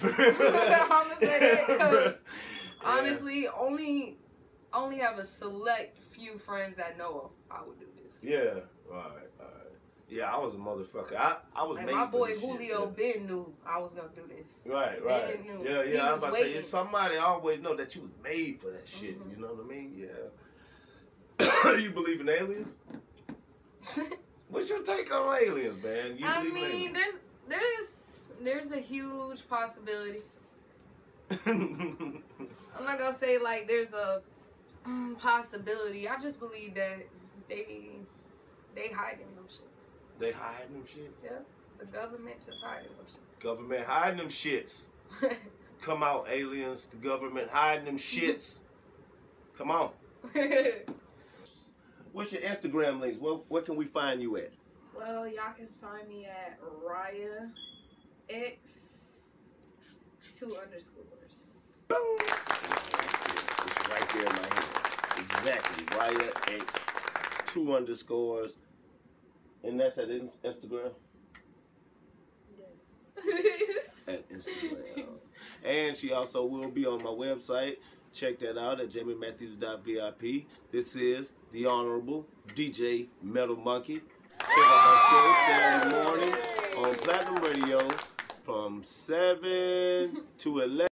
gonna say that because honestly, only only have a select few friends that know of. I would do this. yeah all right all right yeah I was a motherfucker I, I was Like made my boy shit, Julio yeah. Ben knew I was gonna do this. Right, right. Yeah, yeah. I was was about to say, waiting. somebody always know that you was made for that shit. Mhm. You know what I mean? Yeah. you believe in aliens? What's your take on aliens, man? You I mean, there's there's there's a huge possibility. I'm not gonna say like there's a mm, possibility. I just believe that they they hiding them shits. they hiding them shits. Yeah, the government just hiding them shits. Government hiding them shits. Come out, aliens. The government hiding them shits. Come on. What's your Instagram links? Where, where can we find you at? well, y'all can find me at Riah X two underscores. Boom. It's right there in my hand. Exactly. Riah X two underscores. And that's at ins- Instagram? Yes. At Instagram. and she also will be on my website. Check that out at jamiematthews.vip. This is the Honorable DJ Metal Monkey. Check out my show Saturday morning on Platinum Radio from 7 to 11.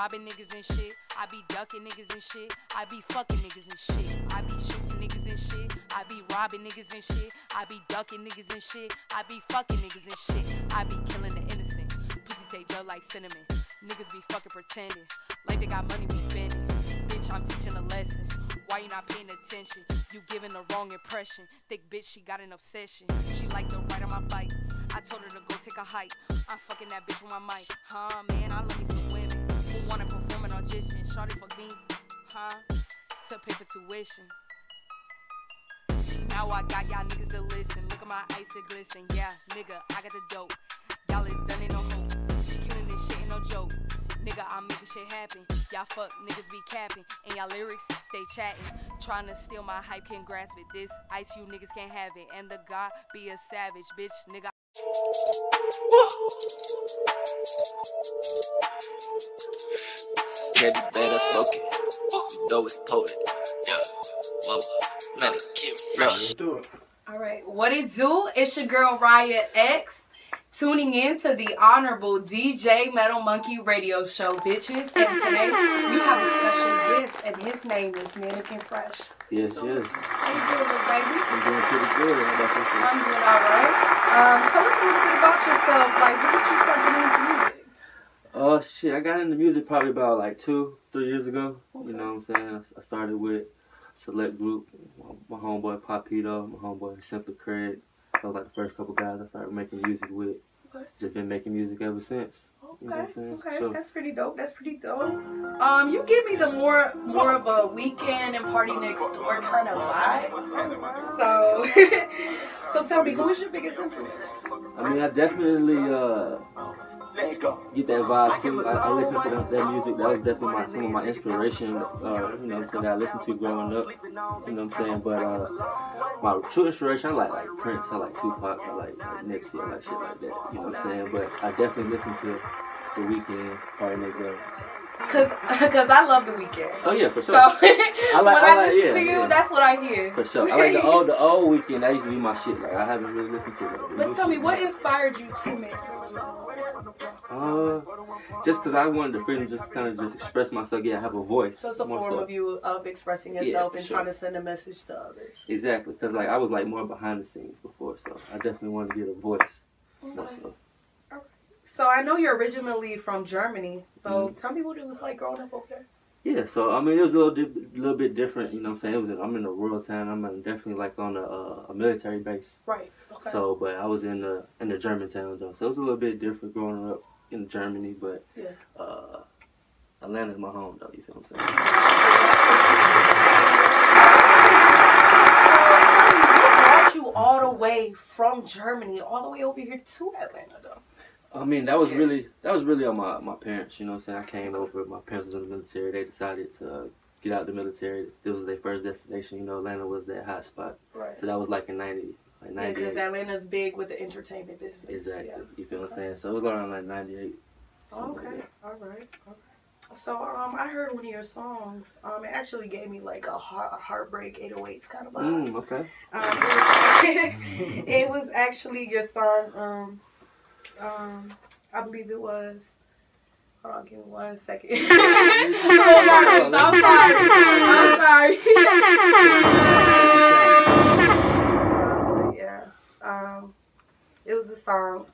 Robbing niggas and shit. I be ducking niggas and shit. I be fucking niggas and shit. I be shooting niggas and shit. I be robbing niggas and shit. I be ducking niggas and shit. I be fucking niggas and shit. I be killing the innocent. Pussy taste just like cinnamon. Niggas be fucking pretending like they got money we spending. Bitch, I'm teaching a lesson. Why you not paying attention? You giving the wrong impression. Thick bitch, she got an obsession. She like the ride on my bike. I told her to go take a hike. I'm fucking that bitch with my mic. Huh, man, I love who wanna perform an audition. Shorty fuck me, huh? To pay for tuition. Now I got y'all niggas to listen. Look at my ice it glisten. Yeah, nigga, I got the dope. Y'all is done in no hope. Killing this shit ain't no joke. Nigga, I'm making shit happen. Y'all fuck niggas be capping. And y'all lyrics stay chatting. Trying to steal my hype, can't grasp it. This ice, you niggas can't have it. And the God be a savage, bitch. Nigga, Teddy better smoke it. You know it's potent. Yeah. Whoa. Let it get fresh. do it. All right, what it do? It's your girl Riah X tuning in to the Honorable DJ Metal Monkey Radio Show, bitches. And today we have a special guest, and his name is Mannequin Fresh. Yes, yes. How you doing, little baby? I'm doing pretty good. How about yourself? I'm doing all right. Um, tell us a little bit about yourself. Like, what did you start getting into music? Oh shit, I got into music probably about like two, three years ago. You know what I'm saying? I- started with select group, my, homeboy Papito, my homeboy Simply Craig. was like the first couple guys I started making music with. Okay. Just been making music ever since. You know Okay, okay, So- that's pretty dope. That's pretty dope. Um, you give me the more more of a Weeknd and party next door kind of vibe. So, so tell me, who is your biggest influence? I mean, I definitely uh, get that vibe too. I, I listen to that, that music. That was definitely my some of my inspiration. Uh, you know, what I'm saying that I listened to growing up. You know what I'm saying? But uh, my true inspiration, I like like Prince. I like Tupac. I like, like Nipsey. I like shit like that. You know what I'm saying? But I definitely listen to The Weeknd, PartyNextDoor. Cause, cause I love the weekend. Oh yeah, for sure. when I like- I, I like- listen yeah, to you, yeah. that's what I hear. For sure. I like the old the old Weeknd. That used to be my shit. Like I haven't really listened to it. But tell me, shit. what inspired you to make? Uh, just because I wanted the freedom just kind of just express myself. Yeah, I have a voice. So it's a form so. of you of expressing yourself for and sure. trying to send a message to others. Exactly, because like I was like more behind the scenes before, so I definitely wanted to get a voice. More so. So I know you're originally from Germany. So Mhm. tell me what it was like growing up over there. Yeah, so I mean it was a little di- little bit different. You know what I'm saying? It was in, I'm in a rural town. I'm in- definitely like on a, uh, a military base. Right. Okay. So, but I was in the in the German town though, so it was a little bit different growing up in Germany. But Yeah. uh, Atlanta's my home though. You feel what I'm saying? You all the way from Germany all the way over here to Atlanta though? I mean, that was really that was really on my, my parents. You know what I'm saying? I came over. My parents was in the military. They decided to uh, get out of the military. This was their first destination. You know, Atlanta was their hot spot. Right. So that was like in ninety, like Yeah, ninety because. Atlanta's big with the entertainment business. Exactly. Yeah. You feel what I'm saying? So it was around like ninety eight. Okay. All right. Okay. So um, I heard one of your songs. Um, it actually gave me like a, heart, a heartbreak 808s kind of vibe. Mm, okay. Um, it, was, it was actually your song. Um, um, I believe it was. Hold on, give me one second. I'm sorry. I'm sorry. I'm sorry. yeah. Um, it was a song.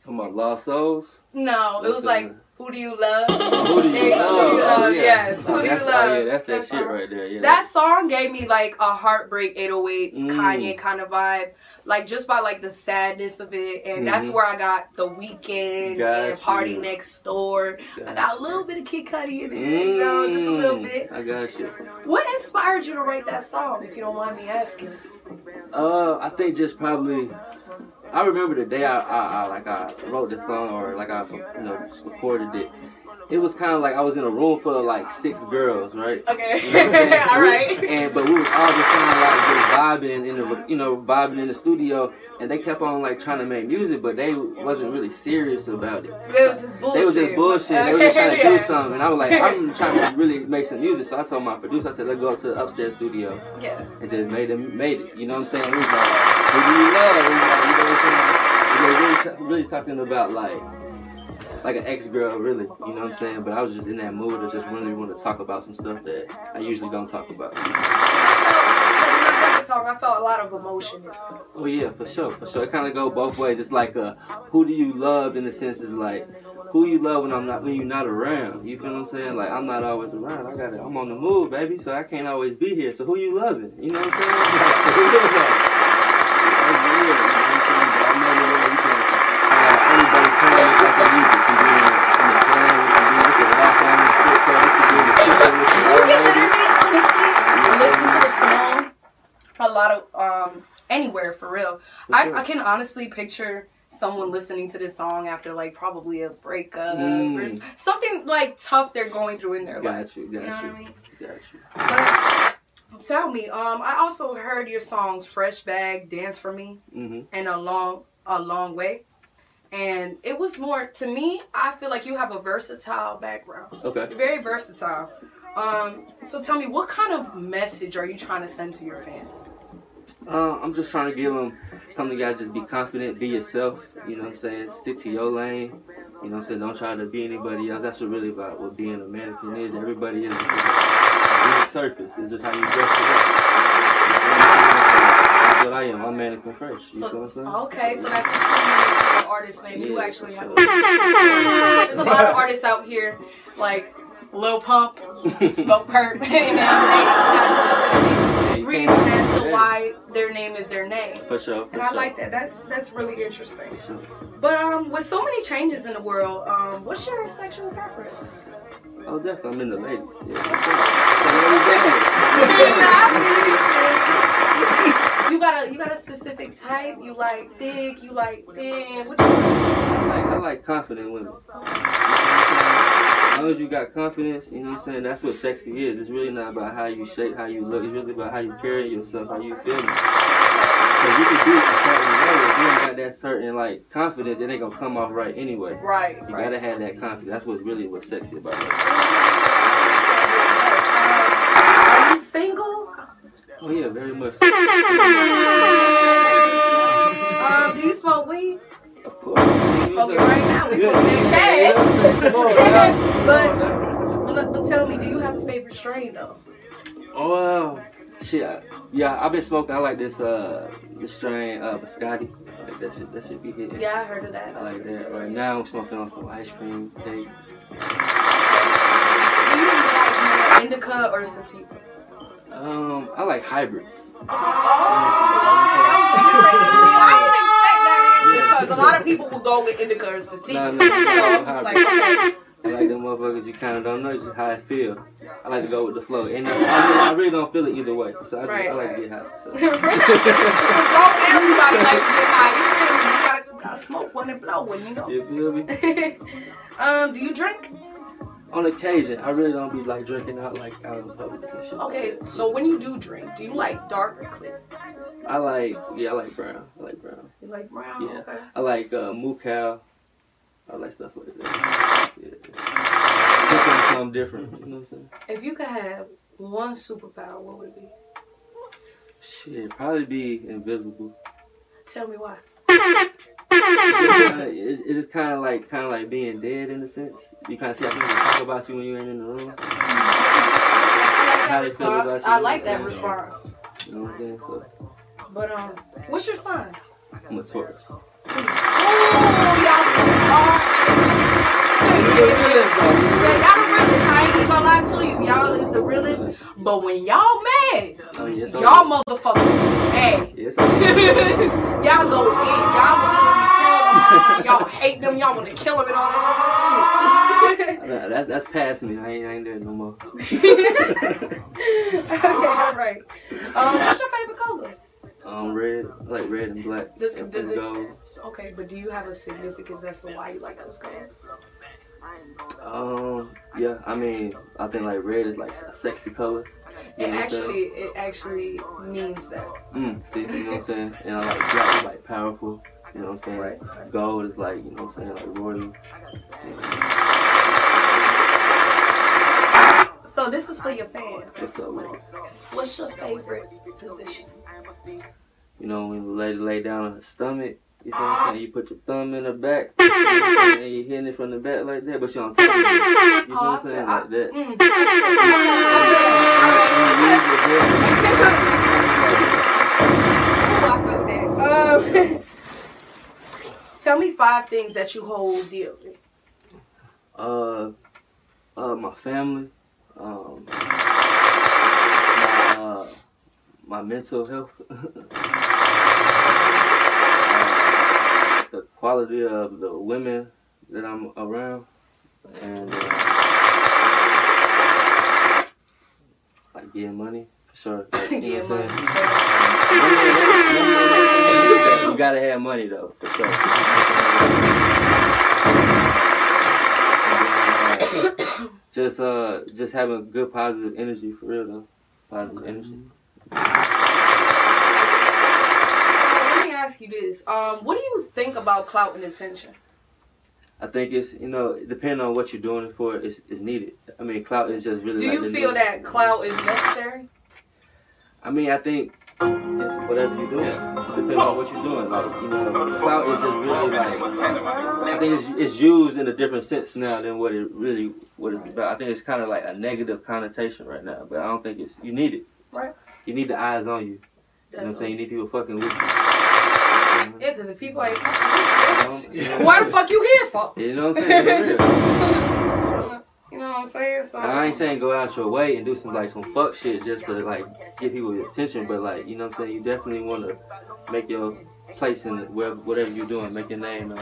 Talking about lost souls. No, it was like? "Who do you love?" Who do you Hey, love? Who do you Oh, love? yeah. Yes. Who do you love? Oh, yeah, that's that That's shit right there. Yeah. That song gave me like a heartbreak 808s Mm. Kanye kind of vibe, like just by like the sadness of it, and that's Mhm. where I got the Weeknd Got and Party. Next Door. I Got got a little bit of Kid Cudi in it, you know, just a little Mm, bit. I got you. What inspired you to write that song, if you don't mind me asking? Uh, I think just probably. I remember the day I, I, I like I wrote this song or like I you know recorded it. It was kind of like I was in a room full of like six girls, right? Okay, You know what I'm saying? all right. And but we was all just kind of like just vibing in the you know vibing in the studio, and they kept on like trying to make music, but they wasn't really serious about it. It was just bullshit. They was just bullshit. They was just trying to do something, and I was like, I'm trying to really make some music. So I told my producer, I said, let's go up to the upstairs studio Yeah. and just made them made it. You know what I'm saying? We was like, who do you love? We was like, you know what I'm saying? We were really, talking about like like an ex girl, really. You know what I'm saying? But I was just in that mood of just really want to talk about some stuff that I usually don't talk about. I felt, like, when I heard the song, I felt a lot of emotion. Oh yeah, for sure, for sure. It kind of go both ways. It's like uh, who do you love in the sense is like who you love when I'm not when you're not around. You feel what I'm saying? Like I'm not always around. I got it. I'm on the move, baby. So I can't always be here. So who you loving? You know what I'm saying? I, I can honestly picture someone listening to this song after like probably a breakup or Mm. s- something like tough they're going through in their life. You, got you, You know got what I you, mean? got you. But tell me, um, I also heard your songs "Fresh Bag," "Dance for Me," Mhm. and "A Long A Long Way." and it was more to me. I feel like you have a versatile background. Okay. You're very versatile. Um, so tell me, what kind of message are you trying to send to your fans? Uh, I'm just trying to give them something. You gotta just be confident, be yourself. You know what I'm saying? Stick to your lane. You know what I'm saying? Don't try to be anybody else. That's what really about what being a American is. Everybody is. Being surface. It's just how you dress it up. That's what I am. I'm mannequin fresh. You know what I'm So, saying? okay, so that's the true meaning to the artist name. You Yeah. actually have a There's a lot of artists out here, like Lil Pump, Smokepurpp, and they don't have a reason why their name is their name. For sure. For And I sure. like that. That's that's really interesting. Sure. But um, with so many changes in the world, um, what's your sexual preference? Oh, definitely. I'm in the ladies. Yeah. You got a you got a specific type. You like thick. You like thin. What you I like, I like confident women. As long as you got confidence, you know what I'm saying? That's what sexy is. It's really not about how you shape, how you look. It's really about how you carry yourself, how you feel. Because you can do it a certain way. If you ain't got that certain, like, confidence, it ain't going to come off right anyway. Right, You right. got to have that confidence. That's what's really what's sexy about it. Are you single? Oh, yeah, very much. Um, do you smoke weed? Smoking right now. We smoking that but, but but tell me, do you have a favorite strain though? Oh, uh, shit. Yeah, I've been smoking. I like this, uh, this strain, uh, Biscotti. Like that shit, that should be hitting. Yeah, I heard of that. I like that. Right now, I'm smoking on some ice cream you like indica or sativa? Um, I like hybrids. Oh, okay, that was a different. See, I didn't expect that answer because a lot of people will go with indica or sativa. No, no, so I'm just like, okay. I like them motherfuckers you kind of don't know just how I feel. I like to go with the flow. And I really, I really don't feel it either way. So I, just, I like to get high. So. Don't everybody like to get high. You feel me? You gotta, gotta smoke one and blow one, you know. You feel me? um, do you drink? On occasion, I really don't be like drinking out like out in the public and shit. Okay, so when you do drink, do you like dark or clear? I like, yeah, I like brown. I like brown. You like brown? Yeah. Okay. I like uh, moo cow. I like stuff like that. Yeah. Something, something different. You know what I'm saying? If you could have one superpower, what would it be? Shit, probably be invisible. Tell me why. It's it's just kind of like kind of like being dead in a sense. You kind of see how people talk about you when you ain't in the room. They feel about Response. I like that what I'm saying? response. You know what I'm saying? So But um, what's your sign? I'm a Taurus. Oh, y'all so. Yeah, y'all the realest. I ain't even gonna lie to you. Y'all is the realest. But when y'all mad, Oh yes, y'all motherfuckers mad. Yes, y'all go in. Y'all will literally tell them y'all hate them. Y'all want to kill them and all that shit. Nah, that, that's past me. I ain't, I ain't there no more. okay, all right. Um, what's your favorite color? Um, red. I like red and black. Does, and does it? gold. Okay, but do you have a significance as to why you like those colors? Um, yeah. I mean, I think like red is like a sexy color. You It know what I'm saying? actually, it actually means that. Mm, see, you know what I'm saying? And I like black is like powerful. You know what I'm saying? Right. Gold is like, you know what I'm saying, like royal. So this is for your fans. What's up, man? What's your favorite position? You know, when the lady lay down on her stomach, you know what I'm saying? You put your thumb in her back, you know what I'm and you're hitting it from the back like that, but you on top of it. You know what I'm saying? Like that. Um, tell me five things that you hold dearly. Uh, uh, my family, um, my, uh, my mental health, uh, the quality of the women that I'm around, and uh, like getting money, sure. Like, you know what I'm saying? You gotta have money though, for sure. just uh just having good positive energy for real though. Positive energy. Let me ask ask you this. Um, what do you think about clout and attention? I think it's you know depending on what you're doing it for, it's, it's needed. I mean, clout is just really. Do like you feel new- that clout is necessary? I mean, I think it's whatever you're doing, depending on what you're doing. Like you know, clout is just really like I think it's, it's used in a different sense now than what it really what it's about. I think it's kind of like a negative connotation right now, but I don't think it's you need it. Right. You need the eyes on you. You know what I'm saying? You need people fucking with you. Yeah, because if people ain't fucking with you, why the fuck you here for? You know what I'm saying? For real. You know what I'm saying? So, I ain't saying go out your way and do some like some fuck shit just to like get people attention, but like you know what I'm saying. You definitely want to make your place in it, where whatever you're doing, make your name. known.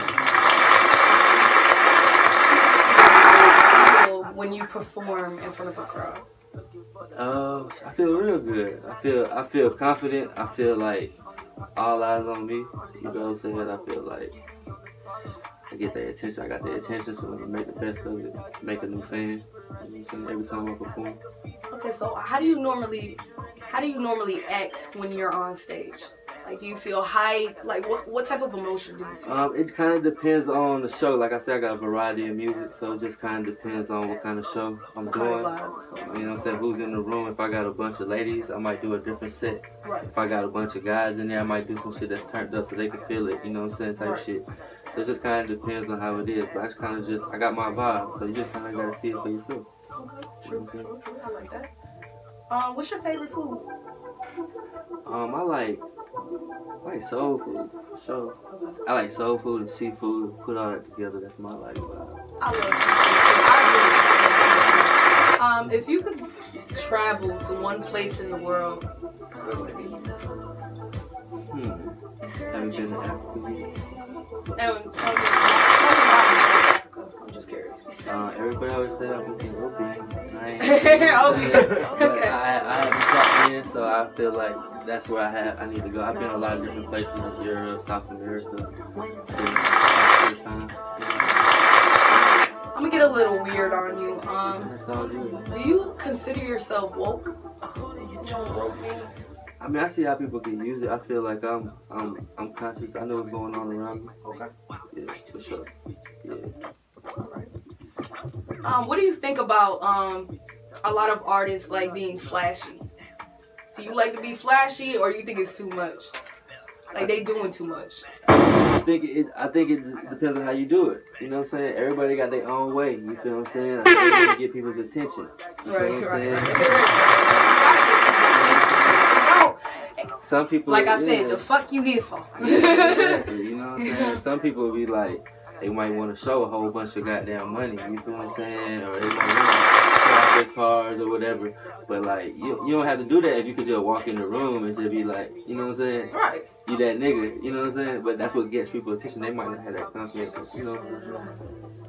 when you perform in front of a crowd. Uh, I feel real good. I feel I feel confident. I feel like all eyes on me. You know what I'm saying? I feel like I get their attention. I got their attention, so I'm gonna make the best of it. Make a new fan. You know what I'm saying? Every time I perform. Okay, so how do you normally, how do you normally act when you're on stage? Like, do you feel hype? Like, what what type of emotion do you feel? Um, it kind of depends on the show. Like I said, I got a variety of music, so it just kind of depends on what kind of show I'm What kind doing. of vibes? You know what I'm saying? Who's in the room? If I got a bunch of ladies, I might do a different set. Right. If I got a bunch of guys in there, I might do some shit that's turned up so they can feel it. You know what I'm saying? Type Right. shit. So it just kind of depends on how it is. But I just kind of just, I got my vibe. So you just kind of got to see it for yourself. True, true, true. I like that. Um, what's your favorite food? Um, I like, I like soul food. So, I like soul food and seafood. Put all that together. That's my like vibe. I love seafood. I really. Um, if you could travel to one place in the world, where would it be? Hmm. Have you been to Africa? Yet? And tell me, tell me why you love Africa. I'm just curious. Uh, everybody always say I've been to Obi. I. Okay. Okay. I, I haven't tapped in, so I feel like that's where I have. I need to go. I've been a lot of different places in Europe, South America. So, first time, I'm gonna get a little weird on you. Um, That's all good. do you consider yourself woke? I mean, I see how people can use it. I feel like I'm, I'm, I'm conscious. I know what's going on around me. Okay. Yeah, for sure. Yeah. Um, what do you think about um a lot of artists like being flashy? Do you like to be flashy, or you think it's too much? Like they doing too much. I think it. I think it depends on how you do it. You know what I'm saying? Everybody got their own way. You feel what I'm saying? Like, they want to get people's attention. You Right, feel what I'm right, saying? Some people, Like I yeah. said, the fuck you here for? exactly. You know what I'm saying? Some people be like, they might want to show a whole bunch of goddamn money. You feel what I'm saying? Or they might want to show off their cars or whatever. But like, you, you don't have to do that if you could just walk in the room and just be like, you know what I'm saying? Right. You that nigga. You know what I'm saying? But that's what gets people attention. They might not have that confidence. You know.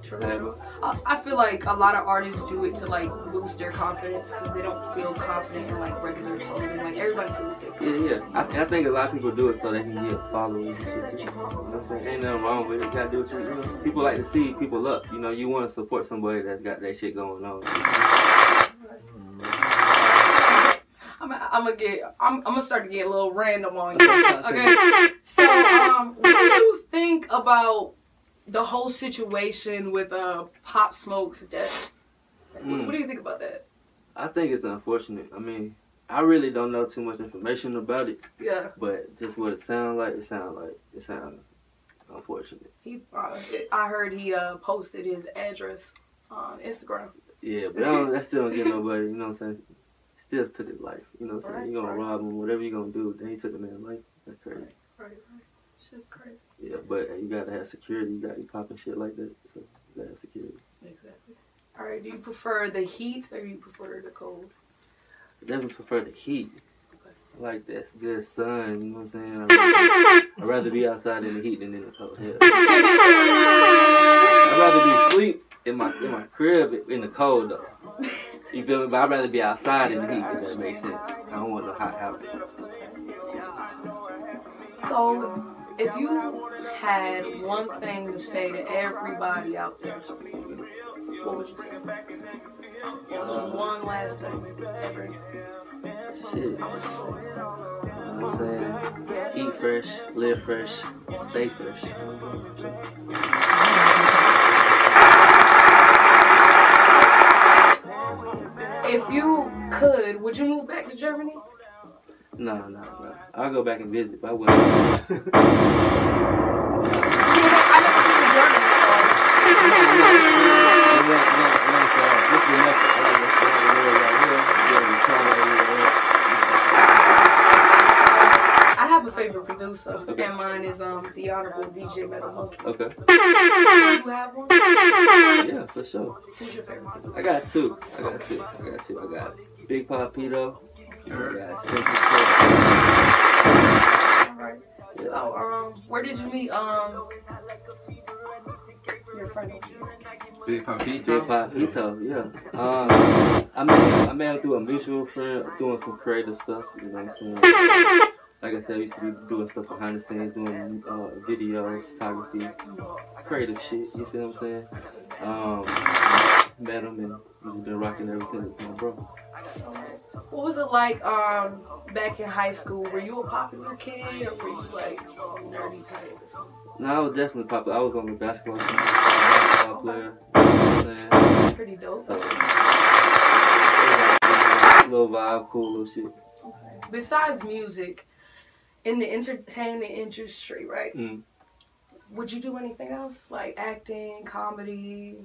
True, true. I, I feel like a lot of artists do it to like boost their confidence because they don't feel confident in like regular clothing. Like everybody feels different. Yeah, yeah. I, I think a lot of people do it so they can get followers and shit too. You know what I'm saying? Ain't nothing wrong with it. You gotta do what you, you know. People like to see people up. You know, you want to support somebody that's got that shit going on. I'm, I'm gonna get. I'm, I'm gonna start to get a little random on you. Okay. So, um, what do you think about the whole situation with uh Pop Smoke's death? Like, what, Mm. what do you think about that? I think it's unfortunate. I mean, I really don't know too much information about it, Yeah. but just what it sounds like, it sounds like it sounds unfortunate. He, uh, I heard he uh posted his address on Instagram. Yeah, but that, don't, that still don't get nobody. You know what I'm saying? Still took his life. You know what I'm saying? You gonna Right, rob him, whatever you gonna do. Then he took the man's life. That's crazy. Right, right. It's just crazy. Yeah, but you gotta have security. You gotta be popping shit like that. So you gotta have security. Exactly. All right. Do you prefer the heat or you prefer the cold? I definitely prefer the heat. I like that good sun, you know what I'm saying? I'd rather, I'd rather be outside in the heat than in the cold. Hell. I'd rather be asleep in my in my crib in the cold though. You feel me? But I'd rather be outside in the heat if that makes sense. I don't want no hot house. So, if you had one thing to say to everybody out there, what would you say? Just one last thing. Every, Shit. What I'm saying? Eat fresh, live fresh, stay fresh. If you could, would you move back to Germany? No, no, no. I'll go back and visit, but I wouldn't. I never been to Germany, so. favorite producer, Okay. and mine is um the Honorable DJ Metal Monkey. Okay. You have one? Yeah, for sure. Who's your favorite producer? I got two. I got two. I got two. I got Big Papito. and I got Alright. So um, where did you meet um your friend? Big Big Papito. Papito, yeah. Um, I met I met him through a mutual friend doing some creative stuff. You know what I'm saying? Like I said, I used to be doing stuff behind the scenes, doing uh, videos, photography, creative shit. You feel what I'm saying? Um, met him and we've been rocking ever since. My bro. What was it like um back in high school? Were you a popular kid or were you like nerdy type or something? No, I was definitely popular. I was on the basketball team, basketball player. You know I'm? Pretty dope. So, it little vibe, cool little shit. Besides music, in the entertainment industry, right? Mm. Would you do anything else like acting, comedy?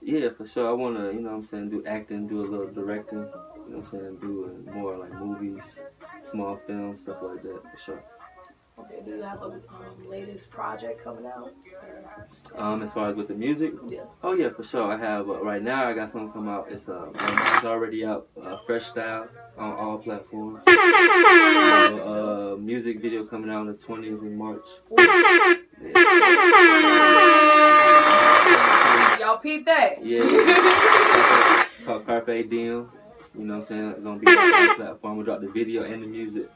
Yeah, for sure. I wanna, you know what I'm saying, do acting, do a little directing, you know what I'm saying, do more like movies, small films, stuff like that, for sure. Okay, do you have a um, latest project coming out? Um, as far as with the music, Yeah. oh yeah, for sure. I have uh, right now. I got something come out. It's uh, it's already out. Uh, Fresh Style on all platforms. I uh, music video coming out on the 20th of March. Y'all peep that? Yeah, yeah. It's called Carpe Diem. You know what I'm saying? It's gonna be on the platform. We'll drop the video and the music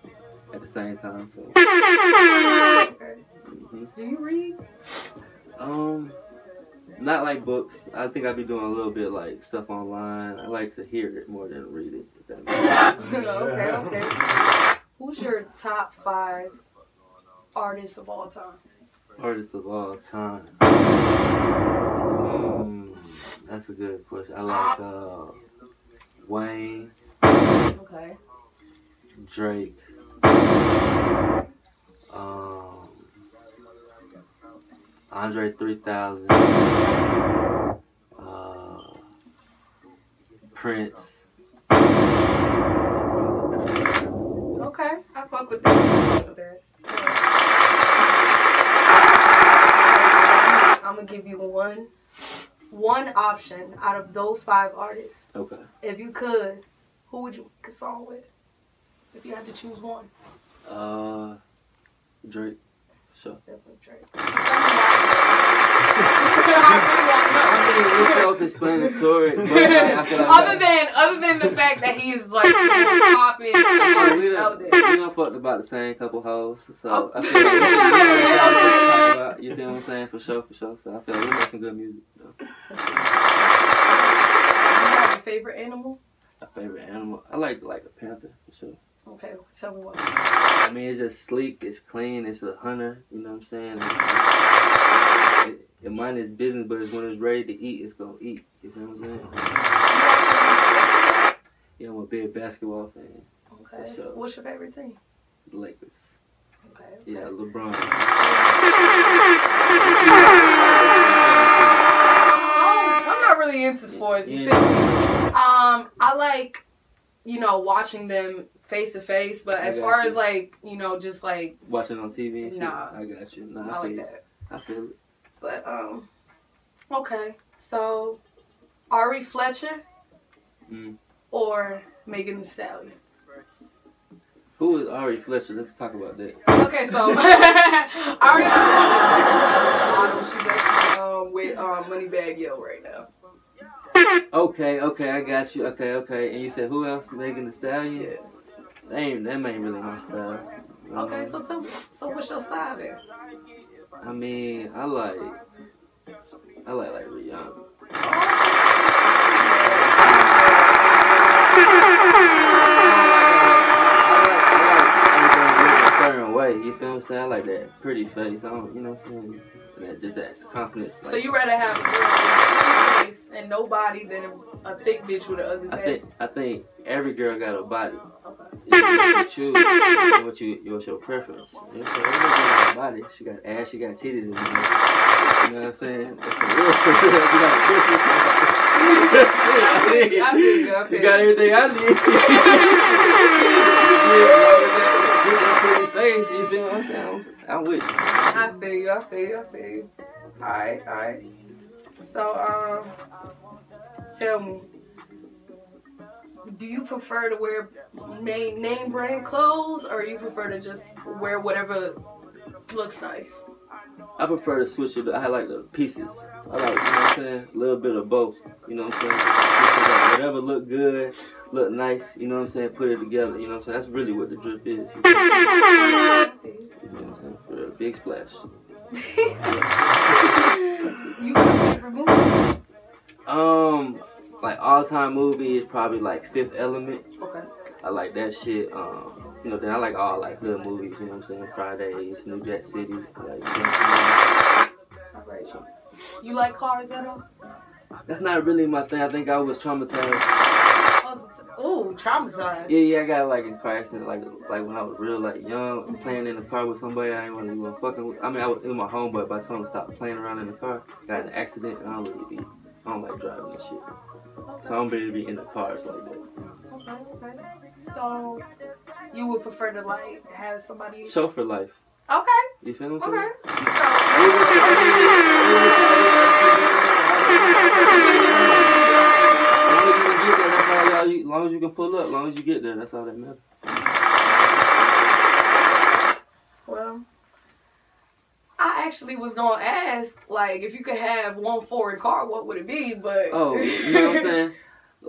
at the same time. So. Do you read? Um, not like books. I think I'd be doing a little bit like stuff online. I like to hear it more than read it. If that makes sense. okay, okay. Who's your top five artists of all time? Artists of all time. Mm, that's a good question. I like uh, Wayne, Okay. Drake, um, Andre 3000, uh, Prince. Okay, I fuck with that. I'm gonna give you one, one option out of those five artists. Okay. If you could, who would you make a song with? If you had to choose one, Uh, Drake. Sure. definitely Drake. I mean, it's self-explanatory, but I feel like other than other than the fact that he's like the most popular Yeah, we out there. we done fucked about the same couple hoes, so Oh. I feel like we about, you feel what I'm saying, for sure, for sure. So I feel like we make some good music. Though. You have a favorite animal? My favorite animal, I like like a panther for sure. Okay, tell me what. I mean, it's just sleek, it's clean, it's a hunter. You know what I'm saying? It, it mind its business, but it's when it's ready to eat, it's gonna eat. You know what I'm saying? Yeah, I'm a big basketball fan. Okay. Sure. What's your favorite team? The Lakers. Okay. Yeah, LeBron. I'm, I'm not really into sports. You feel me? Um, I like, you know, watching them face to face. But I as far you. as like, you know, just like, Watching on TV and shit. Nah. I got you. Nah, I I, like feel that. it. I feel it. But um, okay. So, Ari Fletcher Mm. or Megan Thee Stallion. Who is Ari Fletcher? Let's talk about that. Okay, so Ari Fletcher is actually this model. She's actually um with um Moneybagg Yo right now. Okay, okay, I got you. Okay, okay. And you said who else? Megan Thee Stallion? Yeah. That ain't, that ain't really my style. You know? Okay, so tell me, so what's your style then? I mean, I like, I like like Rihanna. You feel what I'm saying? I like that pretty face. I don't, you know what I'm saying? That just that confidence. Like, so you rather have a girl with a pretty face and no body than a thick bitch with an ugly I face? think I think every girl got a body. You choose. What you what's your preference. You know what I'm saying? Every girl got a body. She got ass. She got titties. You know what I'm saying? That's for real. She got I feel you, I feel you, I She feel got you. everything I need. Face, you feel what I'm saying? I'm, I'm with you. I feel you, I feel you, I feel you. Alright, alright. So, um, tell me, do you prefer to wear name, name brand clothes or you prefer to just wear whatever looks nice? I prefer to switch it. I like the pieces. I like, you know what I'm saying? A little bit of both. You know what I'm saying? Like whatever look good, look nice, you know what I'm saying? Put it together, you know what I'm saying? That's really what the drip is. You know what I'm saying? Big splash. You favorite movie? Um, like all time movie is probably like Fifth Element. Okay. I like that shit. Um, you know, then I like all like hood movies. You know what I'm saying? Fridays, New Jack City. Like, you know I'm Alright. You like cars at all? That's not really my thing. I think I was traumatized. Oh, traumatized. Yeah, yeah, I got like in car like like when I was real like young, mm-hmm. playing in the car with somebody I ain't really even fucking with. I mean, I was in my home, but by the time I stopped playing around in the car, got in an accident, and I don't really be, I don't like driving and shit. So I don't really be in the cars like that. Okay, okay. So, you would prefer to like have somebody. Show for life. Okay. You feel what Okay. As long as you can pull up, as long as you get there, that's all that matters. Well, I actually was gonna ask, like, if you could have one foreign car, what would it be? But Oh, you know what I'm saying?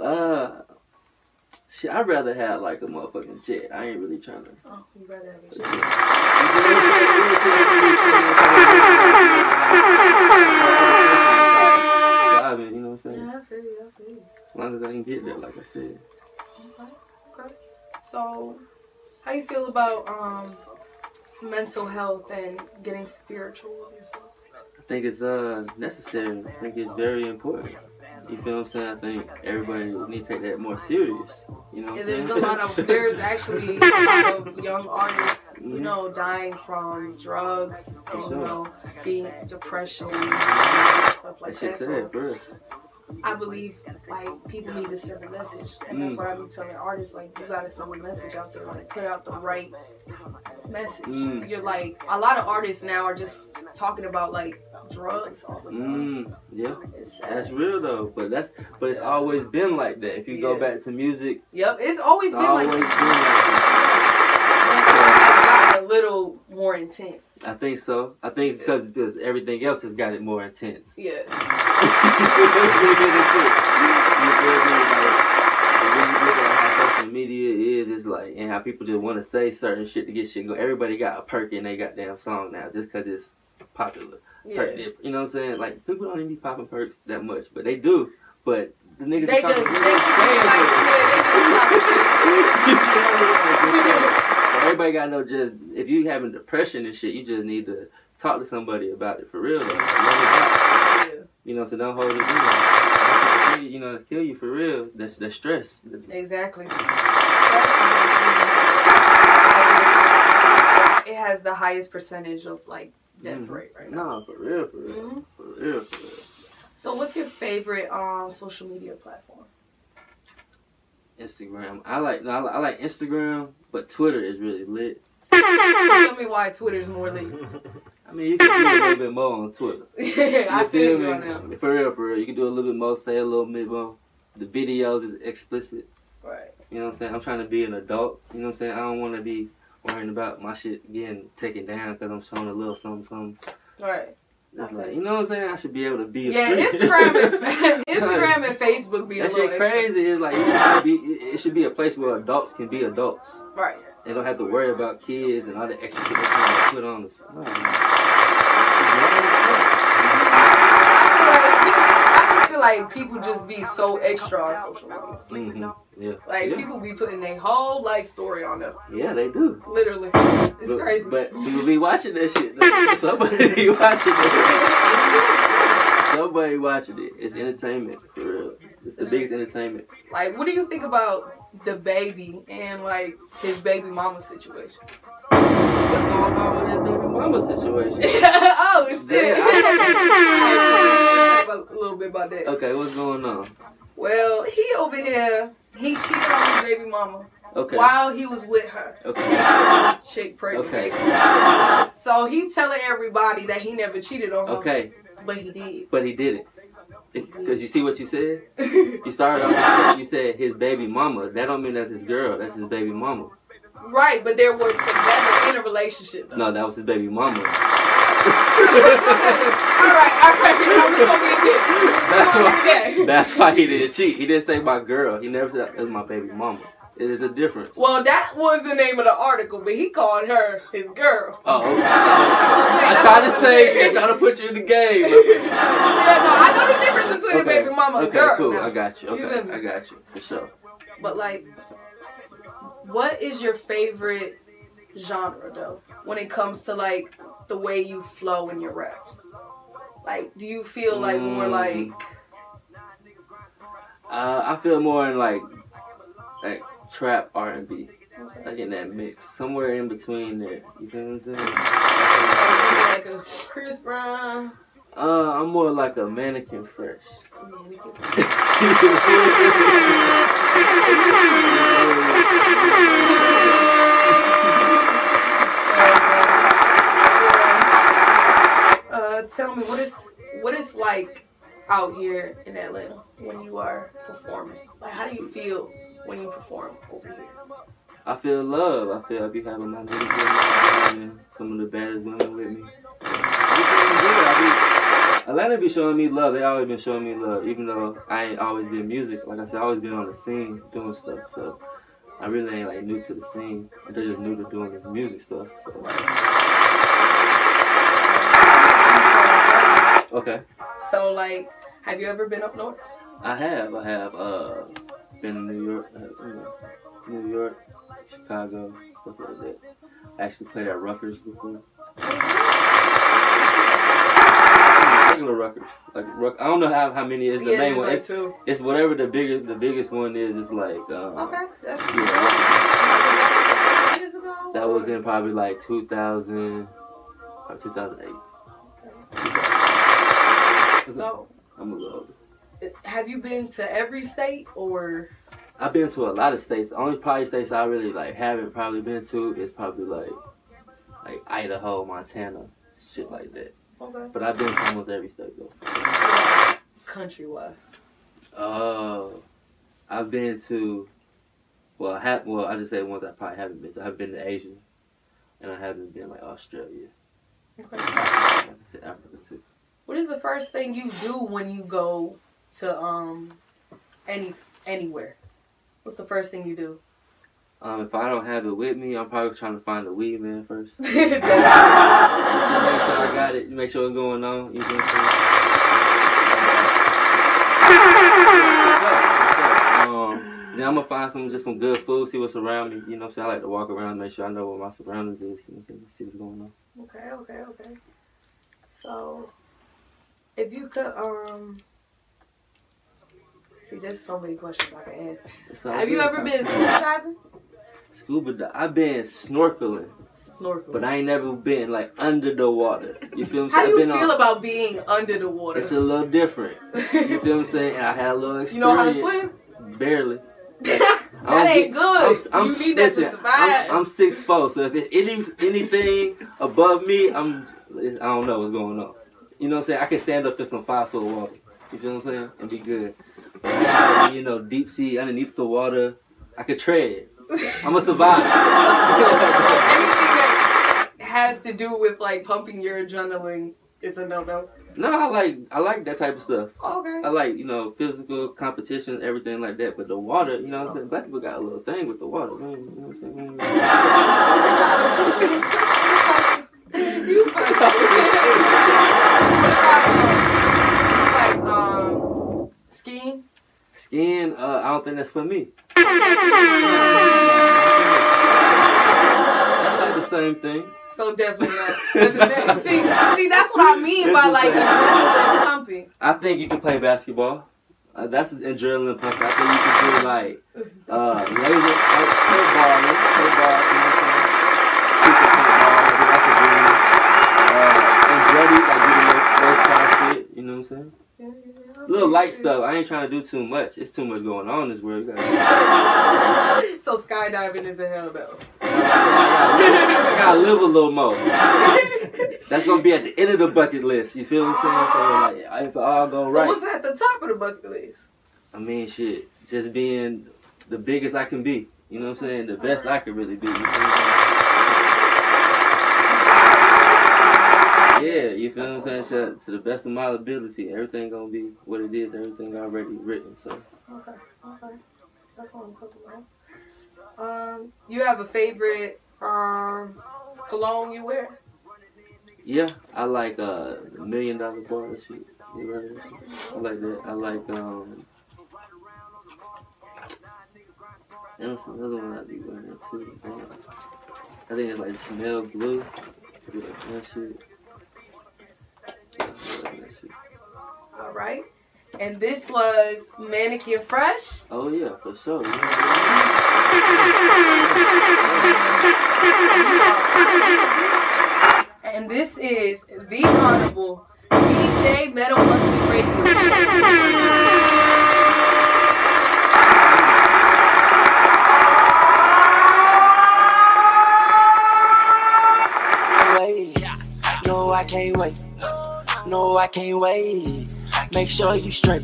Uh, shit, I'd rather have like a motherfucking jet. I ain't really trying to. Oh, you rather have a jet. Long as I can get there, like I said. Okay. So, how you feel about um mental health and getting spiritual with yourself? I think it's uh necessary. I think it's very important. You feel what I'm saying? I think everybody need to take that more serious. You know Yeah, there's a lot of there's actually a lot of young artists, you Mhm. know, dying from drugs and you know, being depression and stuff like That that. So. I believe like people need to send a message, and that's Mm. what I be telling artists. Like you gotta send a message out there, like put out the right message. Mm. You're like a lot of artists now are just talking about like drugs all the time. Mm, yeah, that's real though. But that's but it's always been like that. If you go back to music, Yep, it's always it's been like always that. been like a little more intense. I think so. I think it's because because everything else has got it more intense. Yes. Media is, it's like, and how people just want to say certain shit to get shit going. Everybody got a perk in their goddamn song now just because it's popular. Yeah. dip. You know what I'm saying? Like, people don't even be popping perks that much, but they do. But the niggas They just, they just like, they just. Everybody got no just if you having depression and shit, you just need to talk to somebody about it for real. Like, let it out. Yeah. You know, so don't hold it in. That's You know, kill you for real. That's the stress. Exactly. It has the highest percentage of like death Mhm. rate right now. No, for real, for real, Mhm. for real, for real. So, what's your favorite um social media platform? Instagram. I like no, I like, I like Instagram, but Twitter is really lit. Tell me why Twitter's more lit. I mean, you can do a little bit more on Twitter. I feel you on that. For real, for real. You can do a little bit more, say a little bit more. The videos is explicit. Right. You know what I'm saying? I'm trying to be an adult. You know what I'm saying? I don't want to be worrying about my shit getting taken down because I'm showing a little something, something. Right. Okay. like, you know what I'm saying? I should be able to be. Yeah. Instagram and fa- Instagram and Facebook be a That little shit extra. crazy. It's like it should, be, it should be a place where adults can be adults. Right. They don't have to worry about kids and all the extra shit to put on us. No, man. I feel like I just feel like people just be so extra on social media. Mhm. Yeah. Like yeah. people be putting their whole life story on them. Yeah, they do. Literally, it's but, crazy. But people be watching that shit. though. Somebody be watching it. Somebody watching it. It's entertainment for real. It's the biggest entertainment. like, what do you think about the baby and like his baby mama situation? What's going on with this baby mama situation? oh shit! Yeah, Let's talk about- a little bit about that. Okay, what's going on? Well, he over here, he cheated on his baby mama Okay. while he was with her. Okay. They got another chick pregnant, Okay. So he's telling everybody that he never cheated on her. Okay, But he did. but he did it. Because you see what you said? You started off, you said, you said his baby mama. That don't mean that's his girl. That's his baby mama. Right, but they were together in a relationship. Though. No, that was his baby mama. all right, all right. Gonna. That's why. That's why he didn't cheat. He didn't say my girl. He never said it was my baby mama. It is a difference. Well, that was the name of the article, but he called her his girl. Oh, okay. So, so I try to say, I try to put you in the game. Yeah, no, I know the difference between a baby mama and okay, girl. cool. now. I got you. You Okay, me? I got you for sure. But like, what is your favorite genre though? When it comes to like the way you flow in your raps, like, do you feel like more Mm. like Uh, I feel more in like like trap R and B, like in that mix, somewhere in between there. You feel what I'm saying? like a Chris Brown? Uh, I'm more like a mannequin fresh. Uh, tell me what is what is like out here in Atlanta when you are performing. Like, how do you feel when you perform over here? I feel love. I feel I be having my niggas with some of the baddest women with me. I Atlanta be showing me love. They always been showing me love, even though I ain't always been music. Like I said, I always been on the scene doing stuff. So I really ain't like new to the scene. They're just new to doing this music stuff. So. Okay. So, like, have you ever been up north? I have. I have uh been in New York, uh, you know, New York, Chicago, stuff like that. I actually played at Rutgers before. Regular Rutgers, like. I don't know how, how many is the Yeah, main one. like it's, two. it's whatever the biggest the biggest one is. It's like um, Okay, that's yeah, years ago. that was in probably like 2000, or 2008. So, I'm a little older. have you been to every state or? I've been to a lot of states. The only probably states I really like haven't probably been to is probably like like Idaho, Montana, shit like that. Okay. But I've been to almost every state though. Country wise. Uh, I've been to well, I have well, I just say ones I probably haven't been to. I've been to Asia, and I haven't been like Australia. Okay. Like I said, Africa too. What is the first thing you do when you go to um any anywhere? What's the first thing you do? Um, if I don't have it with me, I'm probably trying to find the weed man first. That's- Just to make sure I got it, make sure what's going on. You know what I'm saying? Um, then I'm gonna find some just some good food, see what's around me. You know what I'm saying? I like to walk around, make sure I know what my surroundings is. You know what I'm? See what's going on. Okay, okay, okay. So, if you could, um, see, there's so many questions I can ask. Have you ever been scuba diving? Scuba di- I've been snorkeling, Snorkeling. but I ain't never been like under the water. You feel what I'm saying? How do you feel on- about being under the water? It's a little different. You feel what I'm saying? And I had a little experience. you know how to swim? Barely. That ain't good. you need that to survive. I'm, I'm six four, so if it's any anything above me, I'm I don't know what's going on. You know what I'm saying? I can stand up in some five foot water. You feel what I'm saying? And be good. But you know, deep sea underneath the water, I could tread. I'm a survivor. so, so anything that has to do with like pumping your adrenaline, it's a no no. no, I like I like that type of stuff. Okay. I like, you know, physical competition, everything like that. But the water, you know what I'm saying? Black people got a little thing with the water. Man, you know what I'm saying? you like um skiing. Skiing, uh, I don't think that's for me. That's like the same thing. So definitely not. see, see, that's what I mean it's by like adrenaline pumping. I think you can play basketball. Uh, that's an adrenaline pump. I think you can do like uh, laser, uh, football, football, you know what I'm saying? Shoot the football, I could do uh, and ready, like do the you know what I'm saying? Little light stuff. I ain't trying to do too much. It's too much going on in this world. You gotta- So skydiving is a hell though. I gotta live a little more. That's gonna be at the end of the bucket list. You feel what I'm saying? So like, if it all go So right, what's at the top of the bucket list? I mean, shit, just being the biggest I can be. You know what I'm saying? The best I could really be. You feel what I'm saying? Yeah, you feel what I'm saying? To, to the best of my ability, everything gonna be what it is. Everything already written. So Okay, okay. That's what I'm talking about. Um, you have a favorite um cologne you wear? yeah, I like uh million dollar bar and shit. You heard that shit? I like that. I like um. And That's another one I be wearing too. Man. I think it's like Chanel Blue. Yeah, that shit. Right. And this was Mannequin Fresh. Oh yeah, for sure. And this is the Honorable DJ Metal Monkey Radio. wait. No, I can't wait. No, I can't wait. Make sure you straight.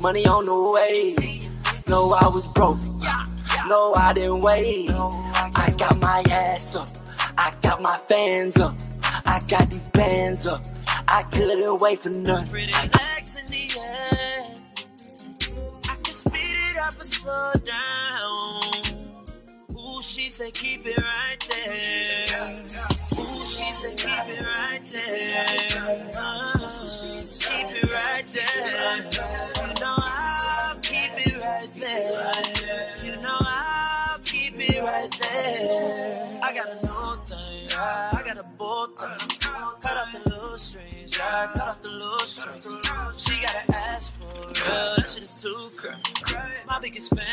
Money on the way. No, I was broke. No, I didn't wait. I got my ass up. I got my fans up. I got these bands up. I couldn't wait for nothing. Pretty legs in the air. I can speed it up or slow down. Ooh, she said keep it right there. She said keep it right there. Keep it right there. You know I'll keep it right there. You know I'll keep it right there. I got a new thing, yeah. I got a bold thing. Cut off the little strings, yeah. Cut off the little strings. She gotta ask for it. That shit is too crazy. My biggest fan.